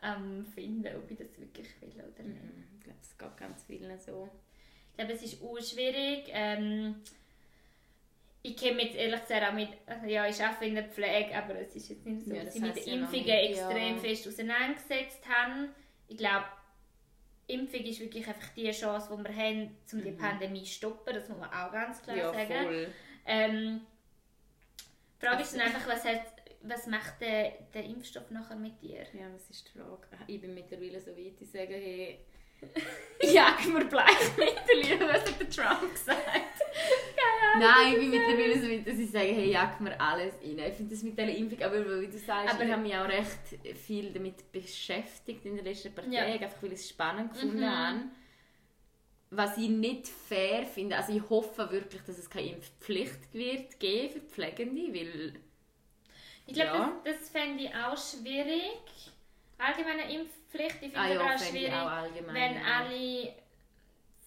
am finden, ob ich das wirklich will oder nicht. Mhm. Ich glaube, es geht ganz vielen so. Ich glaube, es ist auch schwierig. Ähm, ich kenne jetzt ehrlich gesagt auch mit, also ja, ich arbeite in der Pflege, aber es ist jetzt nicht so, Ja, dass das ich mit den ja Impfungen nicht, extrem ja. fest auseinandergesetzt habe. Ich glaube, Impfung ist wirklich einfach die Chance, die wir haben, um die Pandemie zu stoppen. Das muss man auch ganz klar Mhm. ja, sagen. voll. Ähm, die Frage ist Also- dann einfach, was, hat, was macht der, der Impfstoff nachher mit dir? Ja, was ist die Frage? Ich bin mittlerweile so weit, ich sage, hey, jag mir Bleichmittel, was hat der Trump gesagt? Nein, ich bin mittlerweile so weit, dass ich sage, hey, jag mir alles rein. Ich finde das mit dieser Impfung, aber wie du sagst, Aber- ich habe mich auch recht viel damit beschäftigt in den letzten paar Ja. Tagen, einfach weil ich es spannend gefunden Mhm. habe. Was ich nicht fair finde, also ich hoffe wirklich, dass es keine Impfpflicht wird geben für Pflegende, weil Ich glaube, Ja. das, das fände ich auch schwierig. Allgemeine Impfpflicht, ich finde ah, es ja, ich schwierig, wenn alle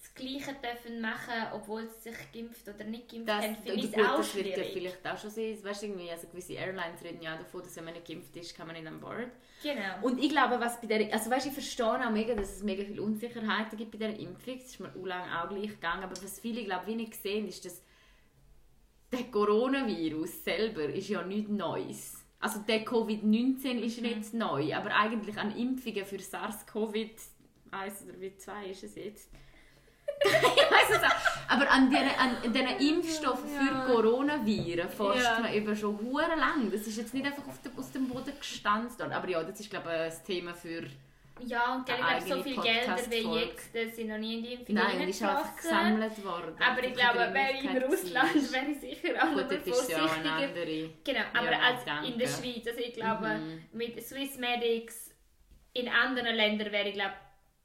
das Gleiche dürfen machen, obwohl sie sich geimpft oder nicht geimpft Das, haben, und finde ich es auch das wird ja schwierig. vielleicht auch schon sein. Weißt irgendwie, also gewisse Airlines reden ja davon, dass wenn man nicht geimpft ist, kann man nicht an Bord. Genau. Und ich glaube, was bei der, also weißt, ich verstehe auch mega, dass es mega viele Unsicherheiten gibt bei der Impfung. Das ist mir auch lange auch gleich gegangen. Aber was viele, glaube ich, nicht sehen, ist, dass der Coronavirus selber ist ja nichts Neues. Also der Covid-19 ist nicht neu, aber eigentlich an Impfungen für SARS-CoV-1 oder wie 2 ist es jetzt. ich weiß es auch. Aber an diesen, an Impfstoffen für Coronaviren forscht Ja. man eben schon hure lang. Das ist jetzt nicht einfach auf dem, aus dem Boden gestanzt. Aber ja, das ist glaube ich ein Thema für... Ja, und gell, ich glaube, so viele Gelder wie jetzt äh, sind noch nie in die Impfung Nein, die ist einfach gesammelt worden. Aber ich glaube, wäre ich in Dringlichkeit Russland, wäre ich sicher auch Gut, dort ist ja eine vorsichtiger. andere... Genau, aber Ja, als danke. in der Schweiz. Also ich glaube, Mhm. mit Swiss Medics in anderen Ländern wäre ich glaube,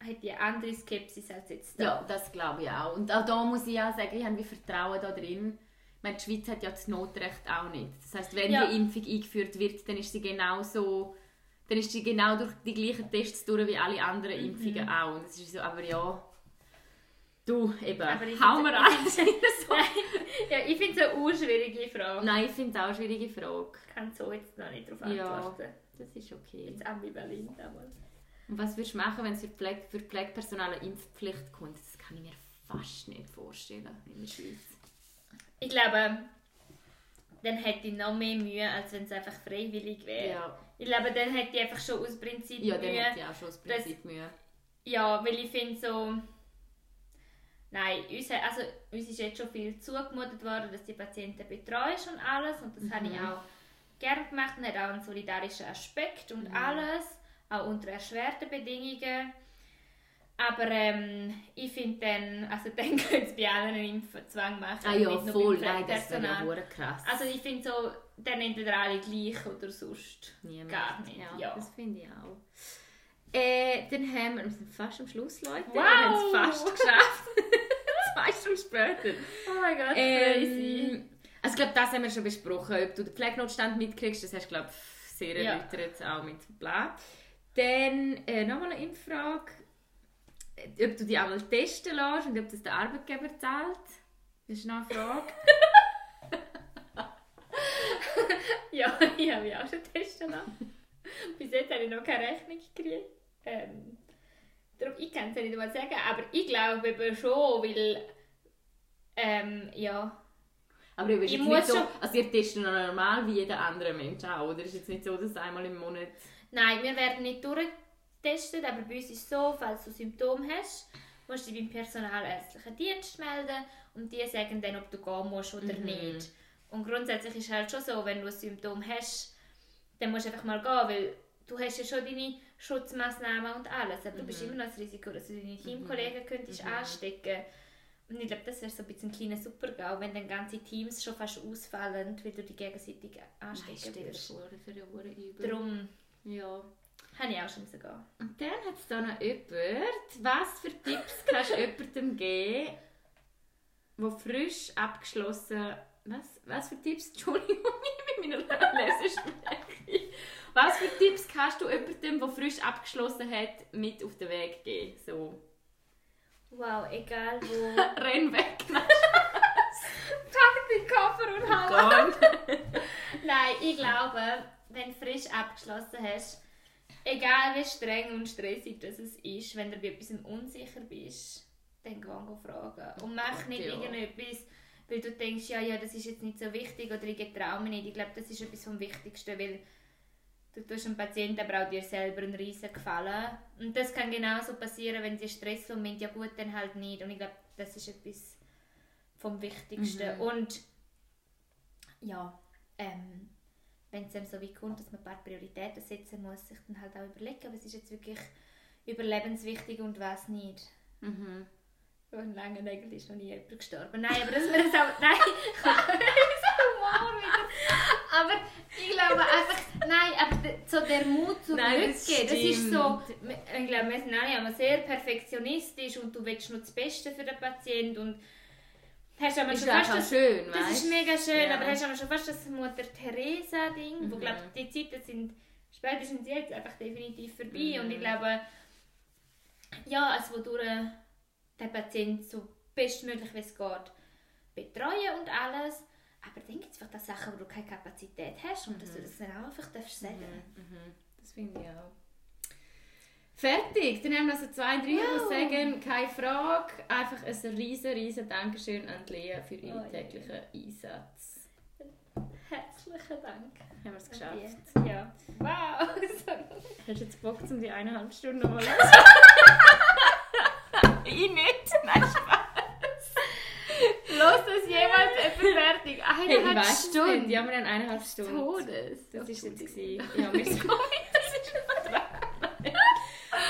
hätte ich eine andere Skepsis als jetzt da. Ja, das glaube ich auch. Und auch da muss ich auch sagen, ich habe Vertrauen da drin. Meine, die Schweiz hat ja das Notrecht auch nicht. Das heißt, wenn Ja. die Impfung eingeführt wird, dann ist sie genauso, dann ist sie genau durch die gleichen Tests durch wie alle anderen Mhm. Impfungen auch. Und das ist so, aber ja, Du, eben, Aber ich hau mir ich an. find's- ja, ich finde es eine urschwierige Frage. Nein, ich finde es auch eine schwierige Frage. Ich kann so jetzt noch nicht darauf Ja. antworten. Das ist okay. Jetzt ambivalent einmal. Und was würdest du machen, wenn es für, Pflege, für Pflegepersonal eine Impfpflicht kommt? Das kann ich mir fast nicht vorstellen in der Schweiz. Ich glaube, dann hätte ich noch mehr Mühe, als wenn es einfach freiwillig wäre. Ja, Ich glaube, dann hätte ich einfach schon aus Prinzip ja dann hätte ich auch schon das Prinzip Mühe. Ja, weil ich finde so... Nein, uns, hat- also, uns ist jetzt schon viel zugemutet worden, dass die Patienten betreust und alles. Und das habe ich auch gerne gemacht und hat auch einen solidarischen Aspekt und alles. Auch unter erschwerten Bedingungen. Aber ähm, ich finde dann, also dann könnte es bei allen einen Impfzwang machen. Ah ja, voll. Nein, das wäre ja krass. Also ich finde so, dann entweder alle gleich oder sonst. Niemand. gar nicht, Ja, ja. das finde ich auch. Äh, dann haben wir, wir sind fast am Schluss, Leute. Wow! Wir haben es fast geschafft. Zwei Stunden später. Oh mein Gott, crazy. Ähm, also ich glaube, das haben wir schon besprochen. Ob du den Pflegenotstand mitkriegst, das hast du, glaube ich, sehr Ja. erläutert, auch mit bla. Dann äh, nochmal eine Impffrage. Äh, Ob du dich einmal testen lässt und ob das der Arbeitgeber zahlt. Das ist noch eine Frage. Ja, ich habe mich auch schon testen lassen. Bis jetzt habe ich noch keine Rechnung gekriegt. Ähm, darum, ich kann es ja nicht mal sagen, aber ich glaube eben schon, weil ähm, ja, Aber du bist Ich jetzt muss nicht so, also ihr testet noch normal wie jeder andere Mensch auch, oder? ist jetzt nicht so, dass einmal im Monat... nein, wir werden nicht durchgetestet, aber bei uns ist es so, falls du Symptome hast, musst du dich beim personalärztlichen Dienst melden und die sagen dann, ob du gehen musst oder Mhm. nicht. Und grundsätzlich ist es halt schon so, wenn du ein Symptom hast, dann musst du einfach mal gehen, weil du hast ja schon deine Schutzmaßnahmen und alles. Aber du bist immer noch das Risiko, dass du deine Teamkollegen könntest anstecken Und ich glaube, das wäre so ein bisschen ein kleiner Supergau, wenn dann ganze Teams schon fast ausfallen, weil du die gegenseitig Nein, anstecken dir würdest. vor, hure übel. Darum Ja. habe ich auch schon gehen. Und dann hat es da noch jemand. Was für Tipps kannst du jemandem geben, der frisch abgeschlossen... Was? Was für Tipps? Entschuldigung, mit meiner Lesestärke. Was für Tipps kannst du jemandem, der frisch abgeschlossen hat, mit auf den Weg geben? So. Wow, egal wo. Renn weg. Pack den Koffer und hau Gott. Nein, ich glaube, wenn du frisch abgeschlossen hast, egal wie streng und stressig das es ist, wenn du bei etwas unsicher bist, dann geh fragen. Und mach nicht ja. irgendetwas, weil du denkst, ja, ja, das ist jetzt nicht so wichtig oder ich traue mich nicht. Ich glaube, das ist etwas vom Wichtigsten, weil du tust dem Patienten aber auch dir selber einen riesen Gefallen. Und das kann genauso passieren, wenn sie Stress haben, meint, ja gut, dann halt nicht. Und ich glaube, das ist etwas vom Wichtigsten. Und ja, ähm, wenn es dann so weit kommt, dass man ein paar Prioritäten setzen muss, sich dann halt auch überlegen, was ist jetzt wirklich überlebenswichtig und was nicht. Mhm. Ein langer Nägel ist noch nie jemand gestorben. Nein, aber dass wir das auch... Nein. Aber ich glaube einfach... Nein, aber so der Mut zum Nein, das Rückgehen, das ist so... Ich glaube, wir sind alle sehr perfektionistisch und du willst nur das Beste für den Patienten und hast aber Ist schon fast das schön, das weißt ist mega schön, Ja. aber hast aber schon fast das Mutter Teresa-Ding, wo Mhm. glaube die Zeiten sind spätestens jetzt einfach definitiv vorbei Mhm. und ich glaube, ja, also wodurch den Patient so bestmöglich wie es geht betreuen und alles, aber dann gibt es einfach die Sachen, wo du keine Kapazität hast und dass du das dann auch einfach darfst sagen. Mhm. Das finde ich auch. Fertig! Dann haben wir also zwei, drei, Wow. die sagen, keine Frage. Einfach ein riesen, riesen Dankeschön an Lea für ihren Oh, täglichen Einsatz. Herzlichen Dank. Haben wir es geschafft. dich. Ja. Wow. Hast du jetzt Bock, um die eineinhalb Stunden nochmal Ich nicht! Nein, Spaß! Los das jemals etwas fertig? Hey, ich Eineinhalb weiss es nicht. Ja, wir haben eineinhalb Stunden. Todes. Das ist jetzt gewesen. Ja, wir sind Das ist schon dran.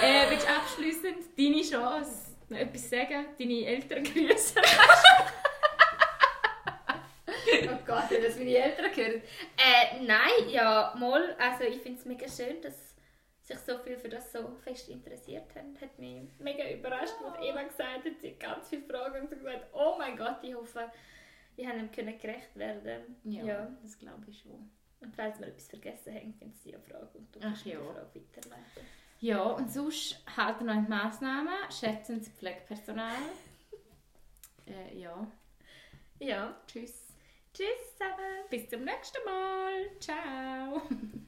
äh, willst du abschliessend deine Chance noch etwas sagen? Deine Eltern grüßen? Oh Gott, wenn das meine Eltern hören. Äh, nein, ja, mal. Also ich finde es mega schön, dass sich so viel für das so fest interessiert haben. Hat mich mega überrascht, was Eva gesagt hat. Sie hat ganz viele Fragen und so gesagt, oh mein Gott, ich hoffe, ich habe ihm können gerecht werden. ja. das glaube ich schon. Und falls wir etwas vergessen haben, können Sie eine Frage und du Ach kannst ja. die Frage weiterleiten. Ja, und sonst halten noch die Massnahmen, schätzen das Pflegepersonal, Äh, ja. Ja. Tschüss. Tschüss zusammen. Bis zum nächsten Mal. Ciao.